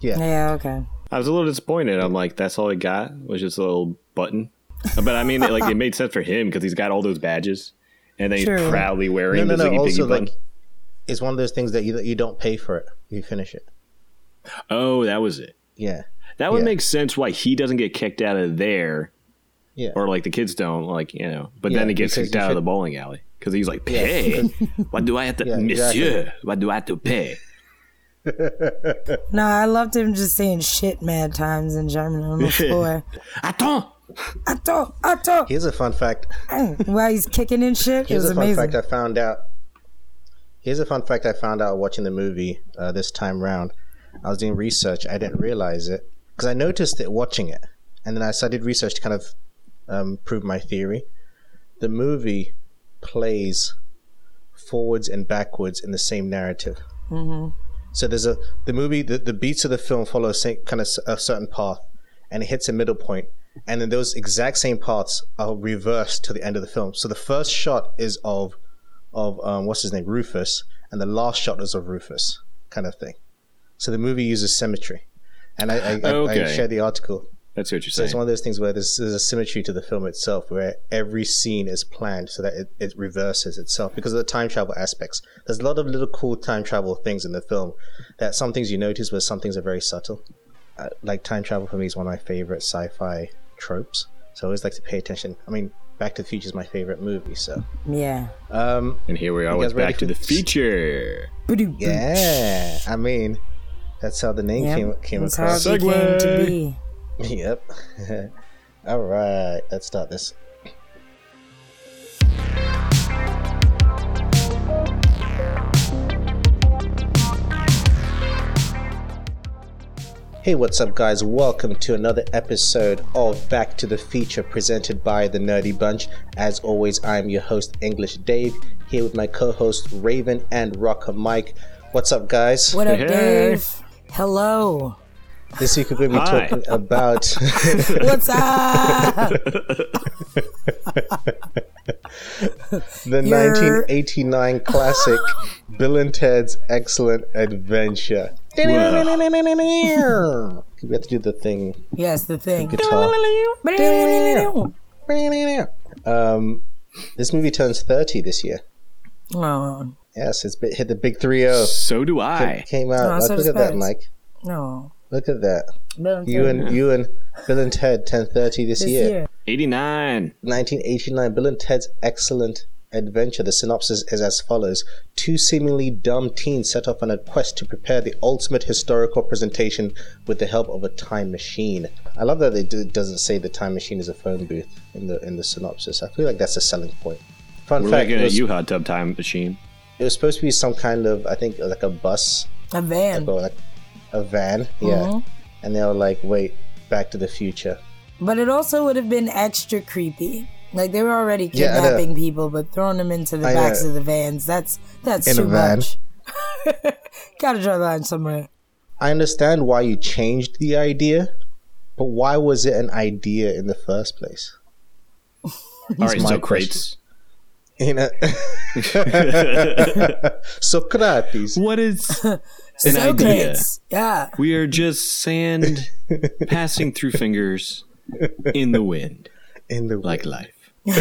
Yeah. Yeah, okay. I was a little disappointed. I'm like, that's all he got was just a little button. But I mean, it, like it made sense for him because he's got all those badges, and then he's True. proudly wearing No, no, the no. Also, button. like, it's one of those things that you you don't pay for it. You finish it. oh, that was it. Yeah. That would Yeah. make sense why he doesn't get kicked out of there, Yeah. or like the kids don't, like you know. But Yeah, then he gets kicked you out of the bowling alley because he's like, Yeah, pay. what do I have to, Yeah, exactly. Monsieur? What do I have to pay? No, I loved him just saying shit mad times in German on the floor. Attends. Atto, atto. Here's a fun fact. While he's kicking and shit. It Here's was a fun amazing. fact I found out. Here's a fun fact I found out watching the movie uh, this time round. I was doing research. I didn't realize it because I noticed it watching it, and then I started research to kind of um, prove my theory. The movie plays forwards and backwards in the same narrative. Mm-hmm. So there's a the movie the, the beats of the film follow a kind of a certain path, and it hits a middle point, and then those exact same parts are reversed to the end of the film. So the first shot is of of um, what's his name Rufus, and the last shot is of Rufus, kind of thing. So the movie uses symmetry, and I I, I, I Okay. shared the article. That's what you're So it's one of those things where there's, there's a symmetry to the film itself, where every scene is planned so that it, it reverses itself because of the time travel aspects. There's a lot of little cool time travel things in the film that some things you notice, but some things are very subtle. Uh, like time travel for me is one of my favorite sci-fi tropes, so I always like to pay attention. I mean, Back to the Future is my favorite movie, so Yeah. um, and here we are You with guys ready Back to the? Future. Yeah. I mean, that's how the name Yep. came came That's how across. it became to be. Yep. All right, let's start this. Hey, what's up, guys? Welcome to another episode of Back to the Feature presented by the Nerdy Bunch. As always, I'm your host, English Dave, here with my co host, Raven and Rocker Mike. What's up, guys? What up, Hey. Dave? Hello. This week we're going to be Hi. talking about. What's up? The You're- 1989 classic Bill and Ted's Excellent Adventure. we have to do the thing. yes, the thing. Guitar. Um, this movie turns 30 this year. Oh, Yes, it's hit the big 3 0. So do I. Came out. Oh, Look, so look at that, Mike. no. Look at that. Bill and You Ted. and you and Bill and Ted 10:30 this, this year. year. 89. 1989, Bill and Ted's Excellent Adventure. The synopsis is as follows Two seemingly dumb teens set off on a quest to prepare the ultimate historical presentation with the help of a time machine. I love that it doesn't say the time machine is a phone booth in the in the synopsis. I feel like that's a selling point. Fun We're fact: making it a was, U Hot Tub Time Machine. it was supposed to be some kind of, I think, like a bus A van. or like a van. Yeah. Mhm. And they were like, wait, Back to the Future. But it also would have been extra creepy. Like they were already Yeah, kidnapping people, but throwing them into the I backs know. of the vans. That's that's In a too van. much. Gotta draw the line somewhere. I understand why you changed the idea, but why was it an idea in the first place? All right, so crates. You know, Socrates. What is an idea? Socrates. Yeah. We are just sand passing through fingers in the wind, In the like life. you,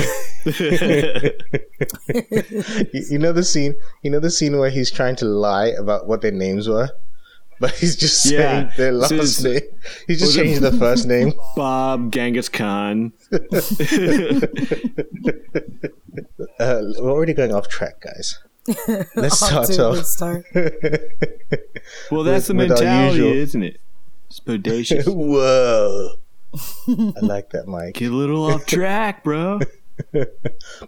you know the scene. You know the scene where he's trying to lie about what their names were, but he's just saying Yeah. their last it's- name. He's just was it- changing the first name. Bob Genghis Khan. Uh, we're already going off track, guys. Let's start to a off. good start. Well, that's With- the with mentality, isn't it? Spodacious. Whoa. I like that, Mike. Get a little off track, bro.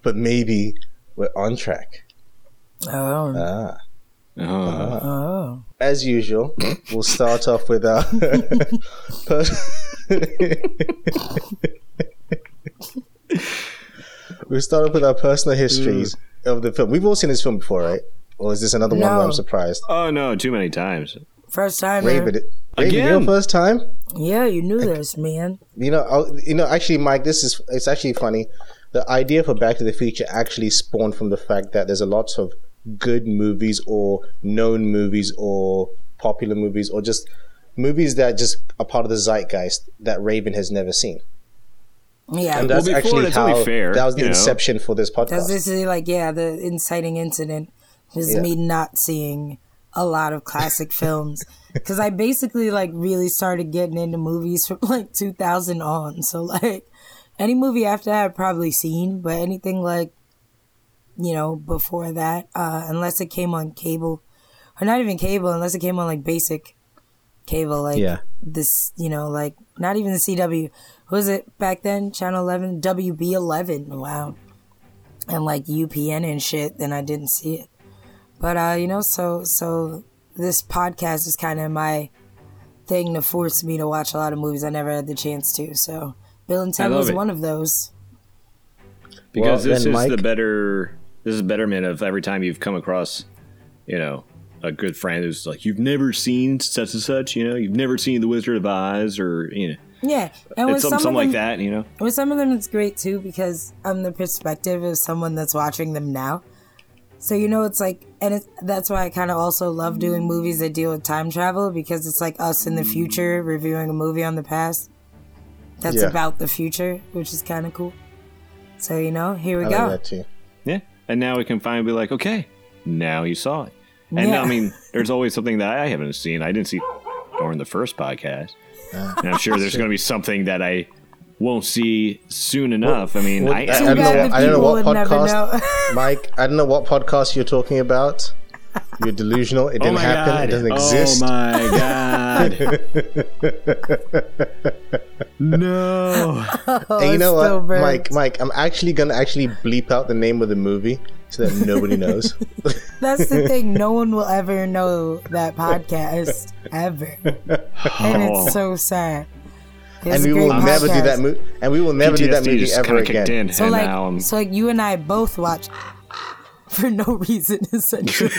But maybe we're on track. Oh. Ah. Oh. Oh. As usual, we'll start off with our. per- we'll start off with our personal histories of the film. We've all seen this film before, right? Or is this another one where I'm surprised? Oh no, too many times. First time. Raven, it- Raven, your Again? first time? Yeah, you knew this, man. You know, I'll, you know. Actually, Mike, this is it's actually funny. The idea for Back to the Future actually spawned from the fact that there's a lot of good movies or known movies or popular movies or just movies that just are part of the zeitgeist that Raven has never seen. Yeah. And that's before, actually that's how fair, that was the you know. inception for this podcast. That's podcast. basically like yeah, the inciting incident is Yeah. me not seeing a lot of classic films because I basically like really started getting into movies from like 2000 on. So like any movie after that I've probably seen, but anything like you know before that, uh, unless it came on cable or not even cable, unless it came on like basic cable, like Yeah. this, you know, like not even the CW. What was it back then? Channel 11, WB 11. Wow and like UPN and shit, then I didn't see it. But uh, you know, so so this podcast is kind of my thing to force me to watch a lot of movies I never had the chance to. So Bill and Ted was it. one of those. because Well, this then, is the better this is betterment of every time you've come across you know a good friend who's like you've never seen such and such you know you've never seen the wizard of oz or you know Yeah, and with it's some something, of like that you know with some of them, it's great too because I'm the perspective of someone that's watching them now. So you know, it's like, and it's, that's why I kind of also love doing movies that deal with time travel because it's like us in the future reviewing a movie on the past. That's Yeah. about the future, which is kind of cool. So you know, here we I go. like that too. yeah and now we can finally be like okay now you saw it and Yeah. i mean there's always something that i haven't seen i didn't see during the first podcast and i'm sure there's going to be something that i won't see soon enough i mean Well, I, I, I don't know. What, I don't know what podcast, know. Mike. I don't know what podcast you're talking about. You're delusional. It oh didn't my happen. god It doesn't oh exist. oh my god no and you know Oh, what, burns. Mike? Mike, I'm actually gonna actually bleep out the name of the movie so that nobody knows. That's the thing. No one will ever know that podcast ever, and Oh. it's so sad. It's and we great will never do that movie. And we will never do that movie just ever again. in, So like, now so like you and I both watch for no reason essentially.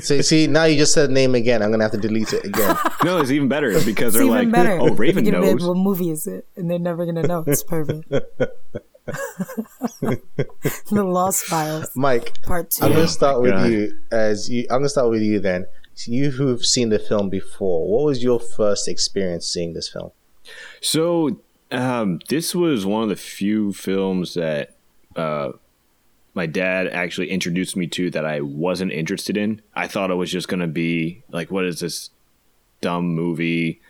So see, now you just said the name again. I'm gonna have to delete it again. No, it's even better because It's they're even like, better. oh, Raven They're be like, knows. what movie is it? And they're never gonna know. It's perfect. the Lost Files Mike, Part Two. I'm gonna start with God. you as you. I'm gonna start with you then. So you who've seen the film before, what was your first experience seeing this film? So, um, this was one of the few films that uh, my dad actually introduced me to that I wasn't interested in. I thought it was just going to be like, what is this dumb movie?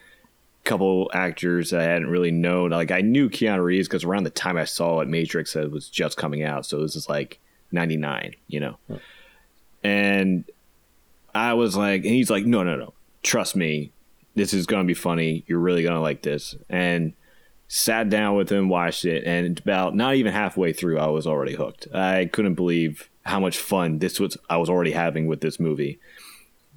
Couple actors I hadn't really known. Like, I knew Keanu Reeves because around the time I saw it, Matrix it was just coming out. So this is like 99, you know? Hmm. And I was like, and he's like, no, no, no. Trust me. This is going to be funny. You're really going to like this. And sat down with him, watched it, and about not even halfway through, I was already hooked. I couldn't believe how much fun this was. I was already having with this movie,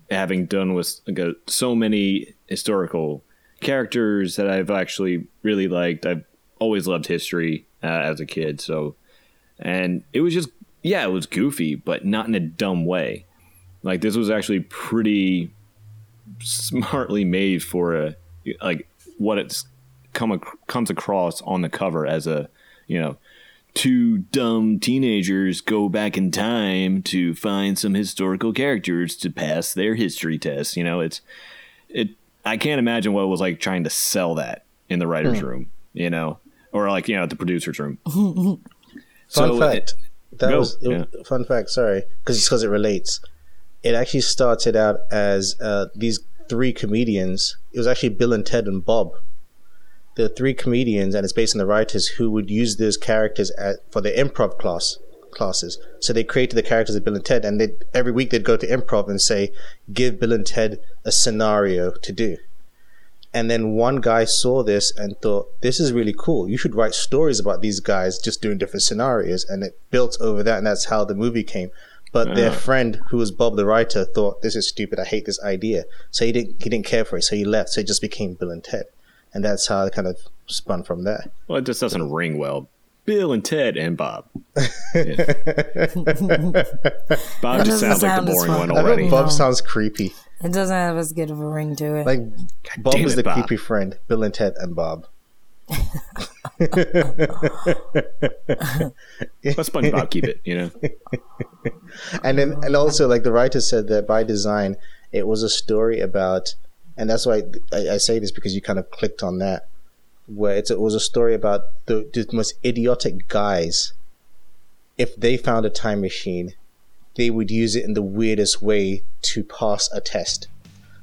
having done with like, so many historical characters that I've actually really liked. I've always loved history uh, as a kid, so and it was just yeah, it was goofy, but not in a dumb way. Like this was actually pretty smartly made for a like what it's come ac- comes across on the cover as a you know two dumb teenagers go back in time to find some historical characters to pass their history test you know it's it i can't imagine what it was like trying to sell that in the writers room you know or like you know at the producers room Fun So, fact. that go, was it- yeah. fun fact. Sorry, because because it relates. It actually started out as uh, these three comedians. It was actually Bill and Ted and Bob. The three comedians, and it's based on the writers who would use those characters at, for their improv class classes. So they created the characters of Bill and Ted, and they every week they'd go to improv and say, "Give Bill and Ted a scenario to do." And then one guy saw this and thought, this is really cool. You should write stories about these guys just doing different scenarios. And it built over that, and that's how the movie came. But their Ah. friend, who was Bob the writer, thought, this is stupid. I hate this idea. So he didn't, he didn't care for it. So he left. So it just became Bill and Ted. And that's how it kind of spun from there. well it just doesn't ring well bill and ted and bob Yeah. bob just doesn't sounds like the boring fun. one I already Bob No. sounds creepy. It doesn't have as good of a ring to it. Like, Bob is it, the Bob. creepy friend. Bill and Ted and Bob. let spongebob keep it you know and then and also like the writer said that by design it was a story about and that's why I, I say this because you kind of clicked on that, where it's, it was a story about the, the most idiotic guys. If they found a time machine, they would use it in the weirdest way to pass a test.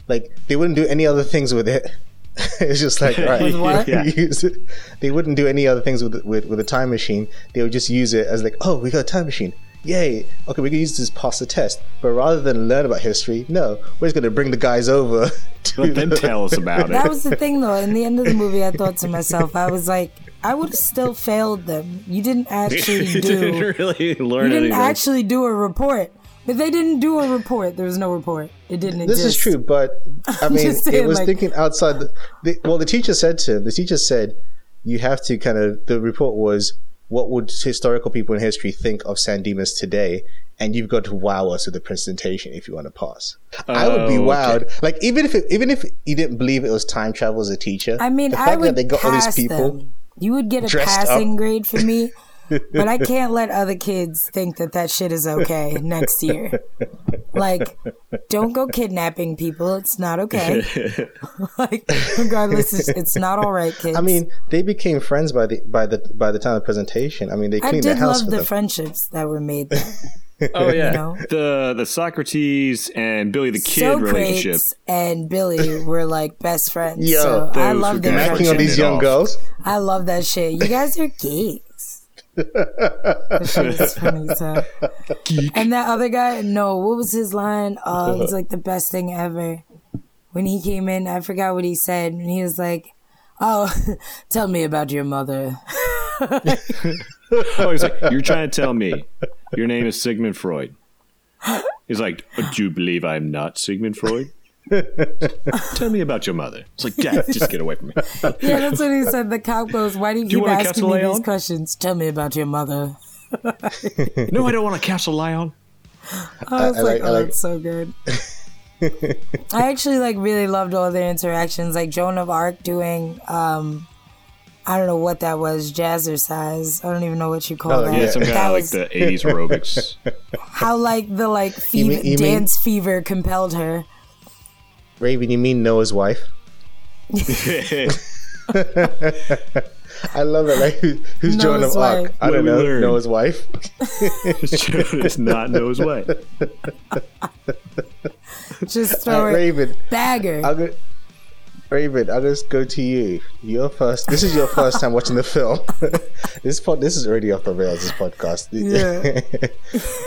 Like they wouldn't do any other things with it. it's just like right, Yeah. use it. They wouldn't do any other things with with with a time machine. They would just use it as like, oh, we got a time machine. Yay! Okay, we can use this to pass the test. But rather than learn about history, no, we're just gonna bring the guys over. To Let them the- tell us about it. That was the thing, though. In the end of the movie, I thought to myself, I was like, I would have still failed them. You didn't actually you do. didn't really learn You didn't anything. actually do a report. But they didn't do a report. There was no report. It didn't exist. This is true, but I mean, just it was like- thinking outside. The, the, well, the teacher said to him, the teacher said, you have to kind of. The report was, what would historical people in history think of San Dimas today? And you've got to wow us with the presentation if you want to pass. I would be Oh, okay. wowed. Like even if it, even if you didn't believe it was time travel as a teacher, I mean, the I fact would that they got all these people. them. You would get a passing up. grade for me, but I can't let other kids think that that shit is okay next year. Like, don't go kidnapping people. It's not okay. like, regardless, it's, it's not all right, kids. I mean, they became friends by the by the by the time of the presentation. I mean, they cleaned the house. I did house love for the them. friendships that were made. There. Oh yeah, know? the the Socrates and Billy the Kid relationship. And Billy were like best friends. Yo, so I love were their. Macking on these young girls. I love that shit. You guys are geeks. That shit is funny. And that other guy, no, what was his line? Oh, it was like the best thing ever. When he came in, I forgot what he said. And he was like, Oh, tell me about your mother. Oh, he's like, you're trying to tell me your name is Sigmund Freud. He's like, do you believe I'm not Sigmund Freud? tell me about your mother. It's like, Dad, just get away from me. Yeah, that's what he said. The cop goes, Why do you Do you keep want a asking me Castellan? these questions? Tell me about your mother. No, I don't want to cast a castle lion. I was I like, like- I oh, like- that's so good. I actually like really loved all their interactions, like Joan of Arc doing, um, I don't know what that was, jazzercise. I don't even know what you call Oh, that. Yeah, some kind that of like was the 80s aerobics. how like the like fever, mean- you mean- dance fever compelled her. Raven, you mean Noah's wife? I love it. Like, who, who's Joan Noah's of Arc? I What don't know. learn? Noah's wife. Jonas not knows what. Just Uh, throw it. Raven, Bagger. I'll go. Raven, I'll just go to you. Your first. This is your first time watching the film. this pod. This is already off the rails. This podcast. Yeah.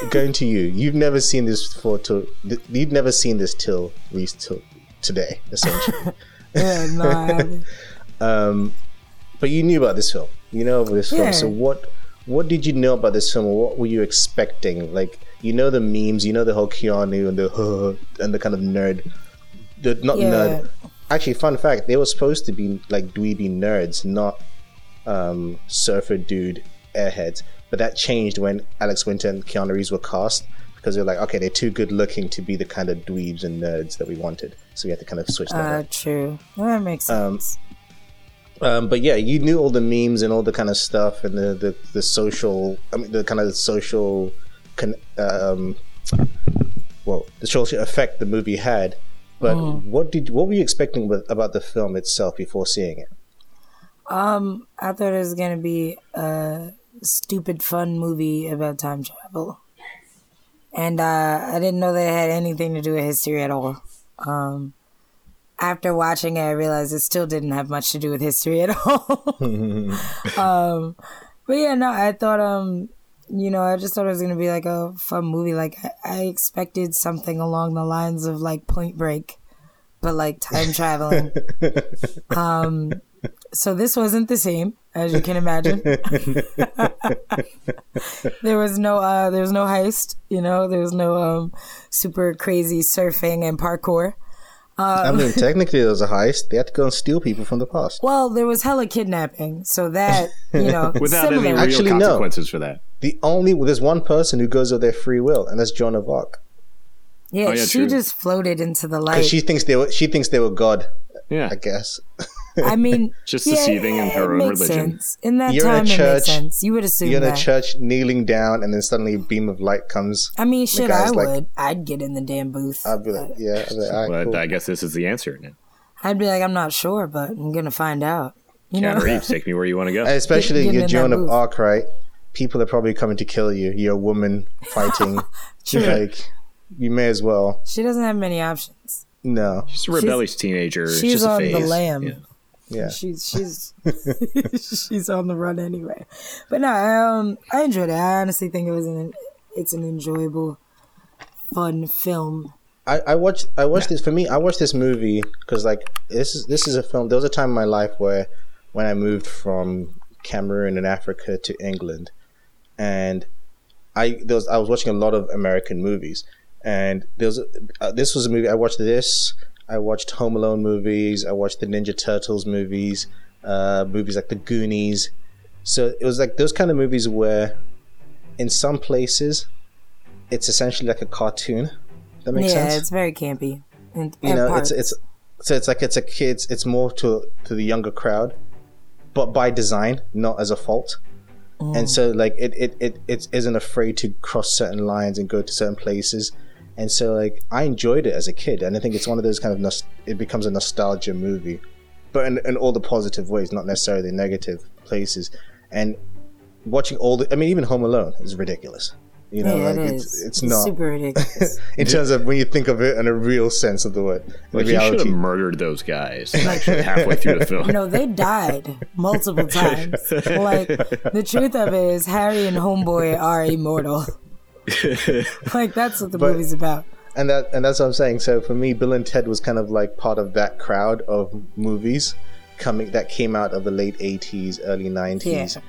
Going to you. You've never seen this before. Till you've never seen this till re- till today, essentially. yeah, no, um, but you knew about this film. You know about this Yeah. film. So what? What did you know about this film, what were you expecting? Like, you know the memes, you know the whole Keanu and the and the kind of nerd, the not Yeah. nerd. Actually, fun fact: they were supposed to be like dweeby nerds, not um, surfer dude airheads. But that changed when Alex Winter and Keanu Reeves were cast because they're like, okay, they're too good looking to be the kind of dweebs and nerds that we wanted. So we had to kind of switch that up. Uh, true. That makes Um, sense. Um, but yeah, you knew all the memes and all the kind of stuff and the the, the social. I mean, the kind of social, con, um, well, the social effect the movie had. But what did what were you expecting with, about the film itself before seeing it? Um, I thought it was gonna be a stupid fun movie about time travel, and uh, I didn't know that it had anything to do with history at all. Um, after watching it, I realized it still didn't have much to do with history at all. um, but yeah, no, I thought um, you know, I just thought it was gonna be like a fun movie. Like I, I expected something along the lines of like Point Break, but like time traveling. um, so this wasn't the same as you can imagine. there was no uh, there was no heist. You know, there was no um, super crazy surfing and parkour. I mean, technically, there was a heist. They had to go and steal people from the past. Well, there was hella kidnapping, so that you know, Without similar. any real Actually, no. consequences for that. The only there's one person who goes of their free will, and that's Joan of Arc. yeah, Oh, yeah, she true. just floated into the light. She thinks they were she thinks they were God. Yeah. I guess. I mean, Just yeah, deceiving in her it own makes religion. Sense. In that You're in a time, it church, makes sense. You would assume You're in that. a church kneeling down, and then suddenly a beam of light comes. I mean, shit, I like- would. I'd get in the damn booth. I'd be like, yeah. I'd be like, all right, But cool. I guess this is the answer now. I'd be like, I'm not sure, but I'm gonna find out. You know? Reeves, take me where you want to go. Especially Get- get you're in that Joan of. Arc, right? People are probably coming to kill you. You're a woman fighting. True. like, you may as well. She doesn't have many options. No. She's a rebellious teenager. It's She's just a on the phase. lam. Yeah. Yeah. She's she's she's on the run anyway. But no, I, um, I enjoyed it. I honestly think it was an it's an enjoyable, fun film. I, I watched I watched this for me I watched this movie because like this is this is a film there was a time in my life where when I moved from Cameroon in Africa to England and I there was I was watching a lot of American movies and there was uh, this was a movie I watched this I watched Home Alone movies I watched the Ninja Turtles movies uh, movies like the Goonies. So it was like those kind of movies where in some places it's essentially like a cartoon. That makes yeah, sense? it's very campy. And, you know parts. it's it's so it's like it's a kids it's more to to the younger crowd but by design not as a fault. And so like it, it it it isn't afraid to cross certain lines and go to certain places and so like i enjoyed it as a kid and i think it's one of those kind of nos- it becomes a nostalgia movie but in, in all the positive ways not necessarily the negative places and watching all the i mean even home alone is ridiculous you know yeah, like it it's, is. it's not super ridiculous. in terms of when you think of it in a real sense of the word the Like, he should have murdered those guys actually halfway through the film. no, they died multiple times. like the truth of it is, Harry and Homeboy are immortal. like that's what the But- movie's about. and that and that's what I'm saying. So for me, Bill and Ted was kind of like part of that crowd of movies coming that came out of the late '80s, early '90s, Yeah.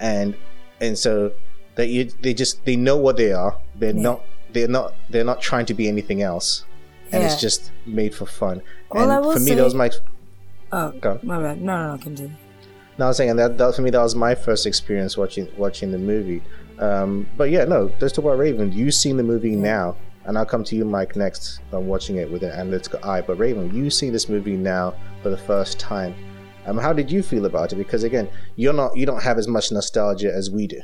and and so that you they just they know what they are. They're not they're not they're not trying to be anything else, and Yeah. it's just made for fun. Well, and for me, say- that was my Oh, Go my bad. No, no, no, continue. No, I was saying that, that for me that was my first experience watching watching the movie. Um, but yeah, no, let's talk about Raven. You've seen the movie now, and I'll come to you, Mike, next on watching it with an analytical eye. But Raven, you've seen this movie now for the first time. Um, how did you feel about it? Because again, you're not you don't have as much nostalgia as we do.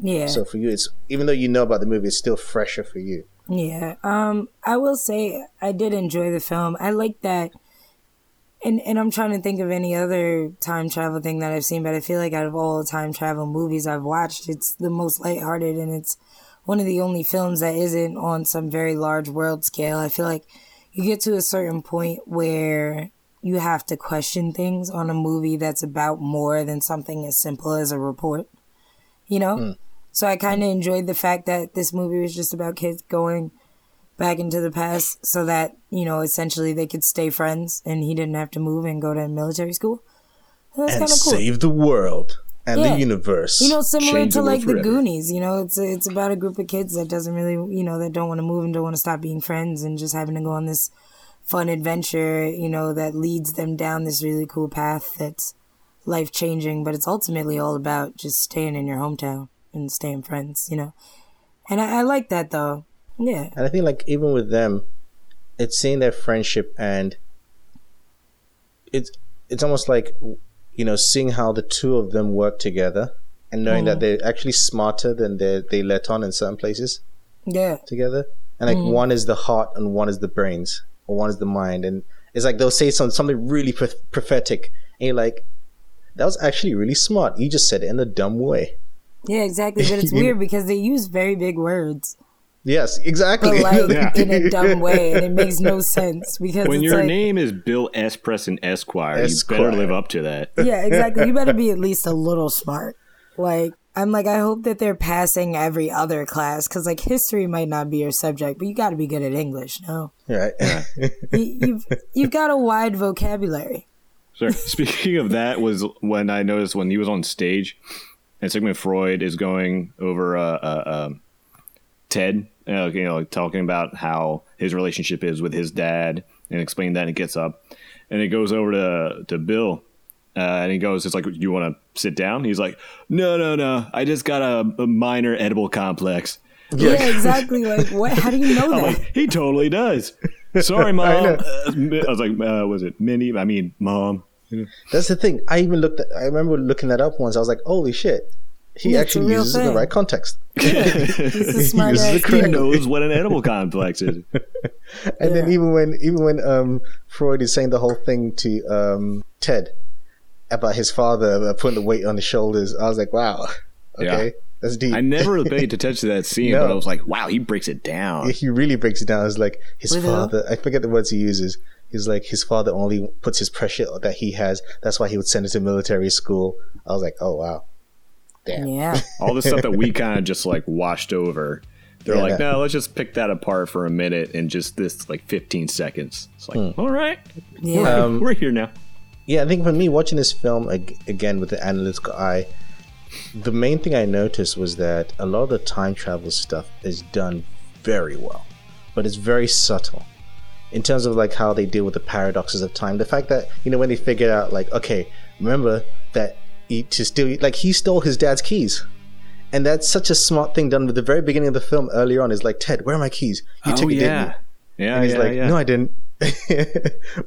Yeah. So for you, it's even though you know about the movie, it's still fresher for you. Yeah. Um, I will say I did enjoy the film. I like that. And and I'm trying to think of any other time travel thing that I've seen, but I feel like out of all the time travel movies I've watched, it's the most lighthearted and it's one of the only films that isn't on some very large world scale. I feel like you get to a certain point where you have to question things on a movie that's about more than something as simple as a report. You know? Hmm. So I kind of enjoyed the fact that this movie was just about kids going back into the past so that, you know, essentially they could stay friends and he didn't have to move and go to military school. That's and cool. save the world and Yeah. the universe. You know, similar Change to the like the. Goonies. You know, it's it's about a group of kids that doesn't really, you know, that don't want to move and don't want to stop being friends and just having to go on this fun adventure. You know, that leads them down this really cool path that's life changing. But it's ultimately all about just staying in your hometown and staying friends. You know, and I, I like that though. Yeah, And I think like even with them, it's seeing their friendship and it's it's almost like you know seeing how the two of them work together and knowing that mm. they're actually smarter than they they let on in certain places yeah, together. And like mm. one is the heart and one is the brains or one is the mind and it's like they'll say some, something really pro- prophetic and you're like that was actually really smart. You just said it in a dumb way. yeah, exactly. But it's weird because they use very big words, Yes, exactly. but like in a dumb way, and it makes no sense because When your like, name is Bill S. Preston Esquire, Esquire. you better live up to that. Yeah, exactly. You better be at least a little smart. Like, I'm like, I hope that they're passing every other class because, like, history might not be your subject, but you got to be good at English. No, right. you, you've you've got a wide vocabulary. Sorry. Speaking of that, was when I noticed when he was on stage, and Sigmund Freud is going over uh, uh, um, Ted, uh, you know, talking about how his relationship is with his dad, and explain that, and it gets up, and it goes over to to Bill, uh, and he goes, "It's like, you want to sit down?" He's like, "No, no, no, I just got a, a minor Oedipal complex." Yeah, exactly. Like, what? How do you know that? like, he totally does. Sorry, mom. know. Uh, I was like, uh, was it Minnie? I mean, mom. That's the thing. I even looked. At, I remember looking that up once. I was like, "Holy shit!" He Yeah, it's actually uses it in the right context. He's a smart uses ass it He correctly. dude. knows what an animal complex is. And then even when even when um, Freud is saying the whole thing to um, Ted about his father uh, putting the weight on his shoulders, I was like, wow, okay, Yeah. that's deep. I never paid attention to that scene, No. but I was like, wow, he breaks it down. he really breaks it down. It's like his With who? father. I forget the words he uses. He's like his father only puts his pressure that he has. That's why he would send it to military school. I was like, oh wow, damn. Yeah. All the stuff that we kind of just like washed over. They're Yeah, like, that- no, let's just pick that apart for a minute and just this like 15 seconds. It's like, all right, Yeah. Um, we're here now. Yeah, I think for me watching this film ag- again with the analytical eye, the main thing I noticed was that a lot of the time travel stuff is done very well, but it's very subtle in terms of like how they deal with the paradoxes of time. The fact that you know when they figured out like, okay, remember that he, to steal like he stole his dad's keys. And that's such a smart thing done with the very beginning of the film earlier on is like, Ted, where are my keys? You oh, took it, didn't you? yeah. Yeah, And he's yeah, like, yeah. no, I didn't.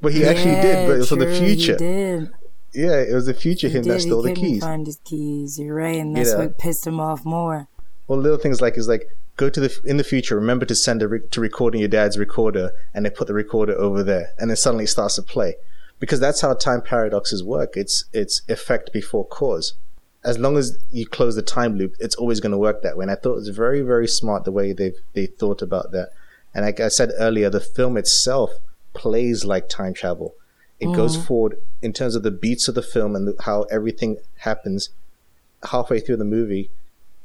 but he actually did, but it was for the future. did. Yeah, it was the future him Did. that stole he the couldn't keys. find his keys. You're right, and that's Yeah. what pissed him off more. Well, little things like is like go to the in the future. Remember to send a re- to recording your dad's recorder, and they put the recorder over there, and then suddenly it starts to play, because that's how time paradoxes work. It's it's effect before cause. As long as you close the time loop, it's always going to work that way. And I thought it was very very smart the way they they thought about that. And like I said earlier, the film itself plays like time travel. It goes mm. forward in terms of the beats of the film and the, how everything happens halfway through the movie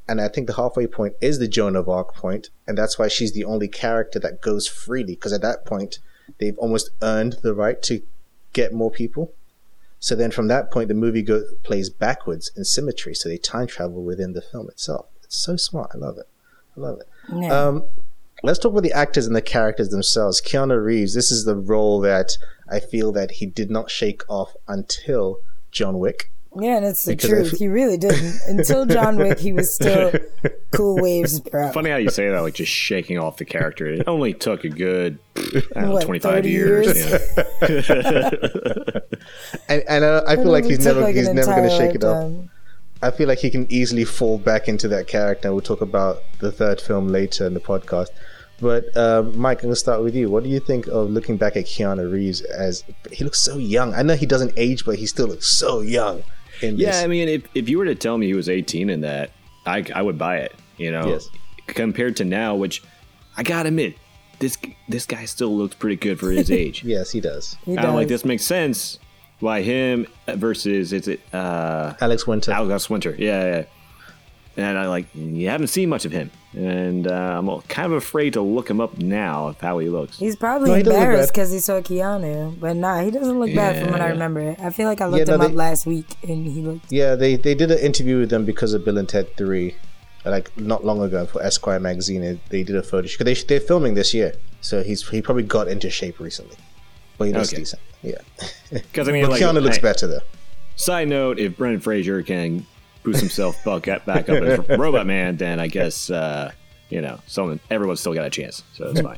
and I think the halfway point is the Joan of Arc point, and that's why she's the only character that goes freely. Because at that point, they've almost earned the right to get more people. So then, from that point, the movie go, plays backwards in symmetry. So they time travel within the film itself. It's so smart. I love it. I love it. Yeah. Um, let's talk about the actors and the characters themselves. Keanu Reeves. This is the role that I feel that he did not shake off until John Wick. Yeah, that's the because truth. f- he really didn't. Until John Wick, he was still cool waves, bro. Funny how you say that, like just shaking off the character. It only took a good, I don't know, What, 25 years. years? yeah. And, and I, I feel like he's never like, he's never going to shake it off. I feel like he can easily fall back into that character. We'll talk about the third film later in the podcast. But uh, Mike, I'm gonna start with you. What do you think of looking back at Keanu Reeves as he looks so young? I know he doesn't age, but he still looks so young in Yeah, this. I mean, if, if you were to tell me he was 18 in that, I, I would buy it. You know, Yes. compared to now, which I gotta admit, this this guy still looks pretty good for his age. yes, he does. He I'm like, this makes sense. Why him versus is it uh, Alex Winter. Alex Winter? Yeah, yeah. And I like you haven't seen much of him, and uh, I'm kind of afraid to look him up now of how he looks. He's probably No, he embarrassed because he saw Keanu, but nah, he doesn't look bad from what I remember. I feel like I looked no, him they- up last week and he looked. Yeah, they they did an interview with them because of Bill and Ted Three, like not long ago for Esquire magazine. They did a photo shoot. They they're filming this year, so he's he probably got into shape recently. But he looks Okay. decent. Yeah, Because I mean, but like, Keanu looks hey, better though. Side note: If Brendan Fraser can boost himself back up, back up as Robotman, then I guess uh, you know, someone, everyone's still got a chance, so it's fine.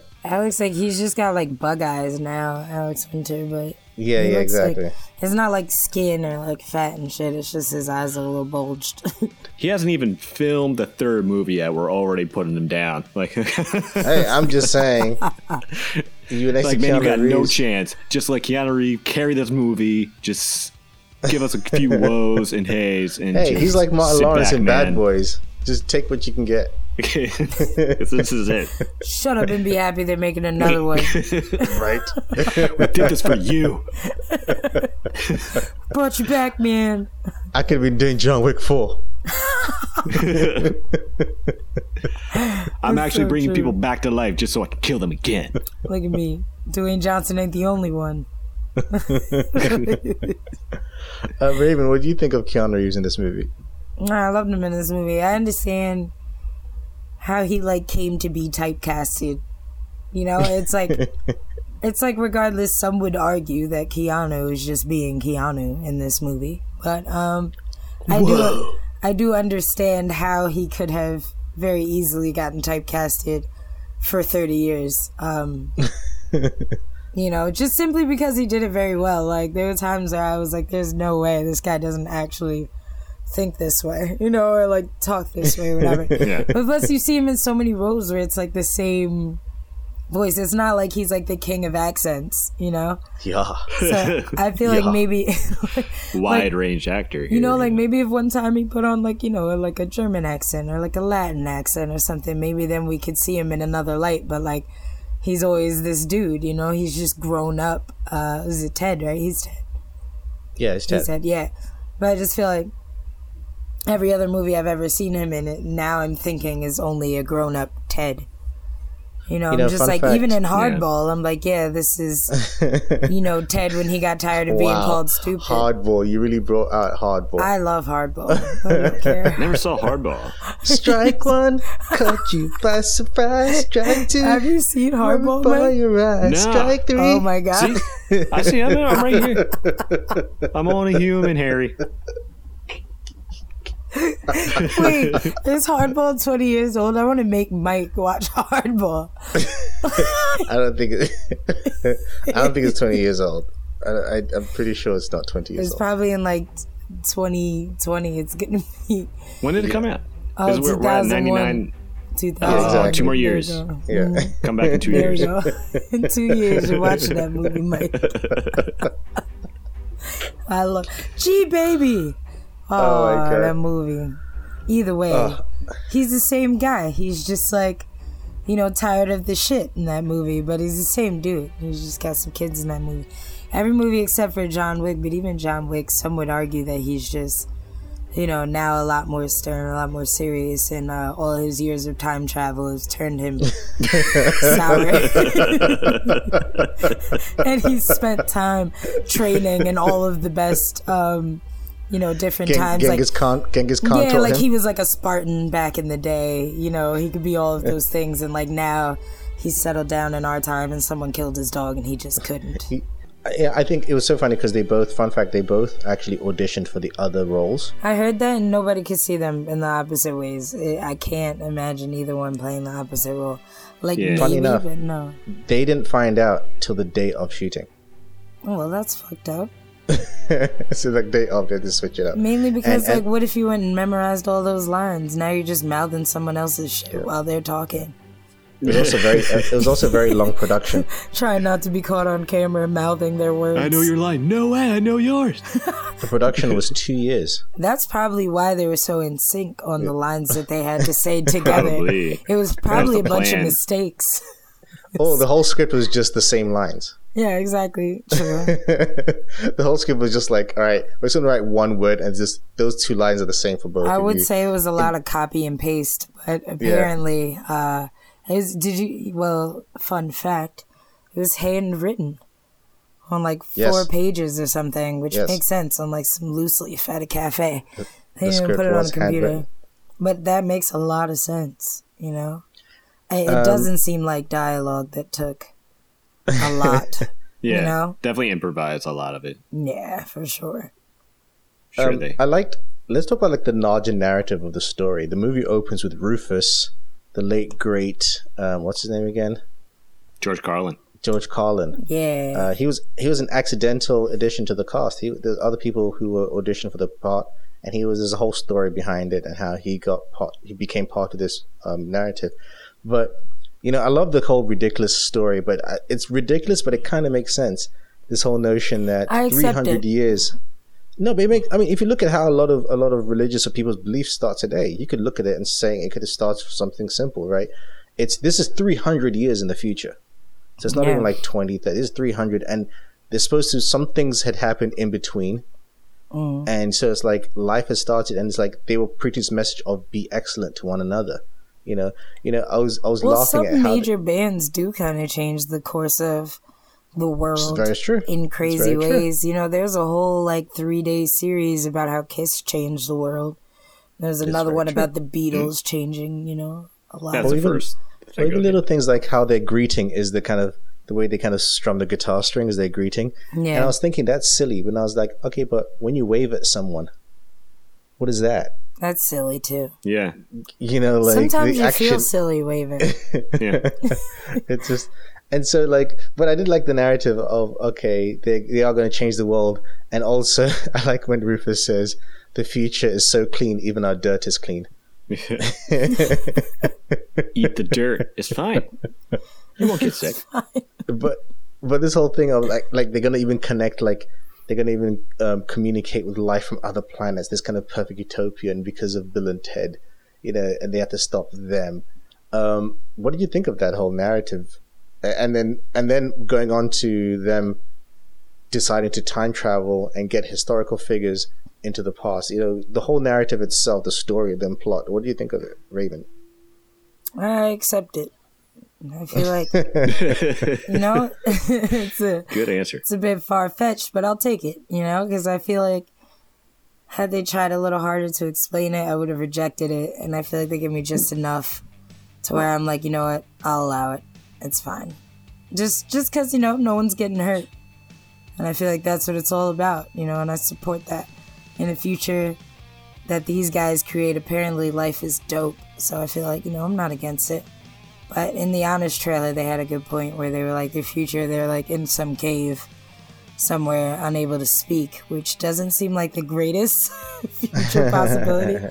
Alex like he's just got like bug eyes now, Alex Winter, but Yeah, he yeah, looks like- exactly. it's not like skin or like fat and shit. It's just his eyes are a little bulged. he hasn't even filmed the third movie yet. We're already putting him down. Like, hey, I'm just saying. You next like to man, you Keanu got no chance. Just like Keanu Reeves, carry this movie. Just give us a few woes and hays. And Hey, he's like Martin Lawrence back, in Bad. Boys. Just take what you can get. this is it. Shut up and be happy they're making another one. Right? We did this for you. Brought you back, man. I could have been doing John Wick 4. I'm actually so bringing true. people back to life just so I can kill them again. Look at me. Dwayne Johnson ain't the only one. Uh, Raven, what do you think of Keanu Reeves in this movie? I loved him in this movie. I understand how he like came to be typecasted. You know, it's like it's like regardless, some would argue that Keanu is just being Keanu in this movie. But um I do I do understand how he could have very easily gotten typecasted for 30 years. Um you know, just simply because he did it very well. Like there were times where I was like there's no way this guy doesn't actually think this way, you know, or like talk this way, or whatever. Yeah. But plus, you see him in so many roles where it's like the same voice. It's not like he's like the king of accents, you know. Yeah. So I feel like Yeah. maybe, Wide range actor. you know, here. like maybe if one time he put on like you know like a German accent or like a Latin accent or something, maybe then we could see him in another light. But like, he's always this dude, you know. He's just grown up. Uh, is it Ted? Right? He's Ted. Yeah, it's Ted. He Ted. yeah. But I just feel like every other movie I've ever seen him in, now I'm thinking is only a grown up Ted. You know, You know, I'm just like, fact- even in Hardball, I'm like, yeah, this is, you know, Ted when he got tired of being called stupid. Hardball. You really brought out hardball. I love Hardball. I don't care. Never saw Hardball. Strike one, caught you by surprise. Strike two, Have you seen Hardball, by man? your eyes. No. Strike three. Oh my god. See? I see. I'm, I'm right here. I'm only human, Harry. Wait, is Hardball 20 years old? I want to make Mike watch Hardball. I don't think it, I don't think it's 20 years old. I, I, I'm pretty sure it's not 20 years old. It's old. probably in like 2020. It's going to be When did it come out? Oh, 'Cause we're, we're at 2001. 99. 2000. Exactly. Two more There you years. go. yeah. Mm. Come back in two There years. we go. In two years, you're watching that movie, Mike. I love G Baby. Oh, Oh my God. that movie. Either way, Oh. he's the same guy. He's just like, you know, tired of the shit in that movie, but he's the same dude. He's just got some kids in that movie. Every movie except for John Wick, but even John Wick, some would argue that he's just, you know, now a lot more stern, a lot more serious, and uh, all his years of time travel has turned him sour. and he's spent time training in all of the best, um, you know, different Gen- times. Genghis like, Khan. Genghis Khan yeah, like him. he was like a Spartan back in the day. You know, he could be all of those things, and like now he's settled down in our time, and someone killed his dog, and he just couldn't. yeah, I think it was so funny because they both. Fun fact: they both actually auditioned for the other roles. I heard that, and nobody could see them in the opposite ways. I I can't imagine either one playing the opposite role. Like Yeah. maybe, Funny enough. but no. They didn't find out till the day of shooting. Oh well, that's fucked up. so like day of, they had to switch it up. Mainly because, And- like, what if you went and memorized all those lines? Now you're just mouthing someone else's shit while they're talking. It was also very. uh, it was also very long production. Trying not to be caught on camera mouthing their words. I know your line. No way. I know yours. The production was two years. That's probably why they were so in sync on the lines that they had to say together. Probably. It was probably a the bunch of mistakes. Oh, the whole script was just the same lines. yeah, exactly. True. the whole script was just like, all right, we're just gonna write one word, and just those two lines are the same for both. I would you. say it was a lot of copy and paste, but apparently, uh, it was, did you? Well, fun fact, it was handwritten on like four Yes. pages or something, which Yes. makes sense on like some loose leaf at a cafe. they the didn't put it on a computer, but that makes a lot of sense. You know, it, Um, doesn't seem like dialogue that took a lot. Yeah. know? Definitely improvise a lot of it. yeah, for sure. Sure Um, they. I liked. Let's talk about like the larger narrative of the story. The movie opens with Rufus, the late great. Um, what's his name again? George Carlin. George Carlin. Yeah. Uh, he was he was an accidental addition to the cast. He, there's other people who were auditioned for the part, and he was there's a whole story behind it and how he got part, he became part of this um, narrative. But you know, I love the whole ridiculous story, but I, it's ridiculous, but it kind of makes sense. This whole notion that 300 years. No, but it make, I mean, if you look at how a lot of a lot of religious or people's beliefs start today, you could look at it and say it could have started with something simple, right? It's this is 300 years in the future. So it's not Yeah. even like 20, 30, it's 300. And they're supposed to, some things had happened in between. Mm. And so it's like life has started and it's like they were preaching this message of be excellent to one another. You know, you know, I was, I was Well, laughing some at how major bands do kind of change the course of the world very true. in crazy very true. ways. You know, there's a whole like three day series about how Kiss changed the world. There's another one true. about the Beatles changing. You know, a lot. That's of even- first. Or even I little things like how their greeting is the kind of the way they kind of strum the guitar strings, their greeting. Yeah. And I was thinking that's silly, but I was like, okay, but when you wave at someone, what is that? That's silly too. Yeah. You know, like Sometimes the you action. feel silly waving. Yeah. it's just and so like, but I did like the narrative of okay, they they are going to change the world, and also I like when Rufus says the future is so clean, even our dirt is clean. Eat the dirt. It's fine. You won't get sick. but but this whole thing of like like they're gonna even connect like they're gonna even um, communicate with life from other planets. This kind of perfect utopia, and because of Bill and Ted, you know, and they have to stop them. Um, what did you think of that whole narrative? And then and then going on to them deciding to time travel and get historical figures into the past. You know, the whole narrative itself, the story, the plot. What do you think of it, Raven? I accept it. I feel like you know it's a good answer. It's a bit far fetched, but I'll take it. You know, because I feel like had they tried a little harder to explain it, I would have rejected it. And I feel like they give me just enough to where I'm like, you know what, I'll allow it. It's fine. Just just because you know no one's getting hurt, and I feel like that's what it's all about. You know, and I support that. In the future, that these guys create, apparently life is dope. So I feel like you know I'm not against it. But in the Honest trailer, they had a good point where they were like, their future, they're like in some cave somewhere, unable to speak, which doesn't seem like the greatest future possibility.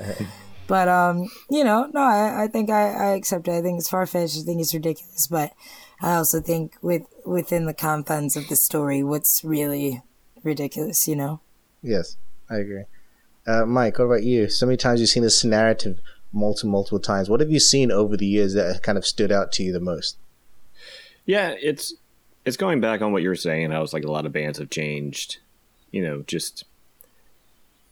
but, um, you know, no, I, I think I, I accept it. I think it's far fetched. I think it's ridiculous. But I also think with within the confines of the story, what's really ridiculous, you know? Yes, I agree. Uh, Mike, what about you? So many times you've seen this narrative multiple multiple times. What have you seen over the years that kind of stood out to you the most? Yeah, it's it's going back on what you were saying. I was like a lot of bands have changed. You know, just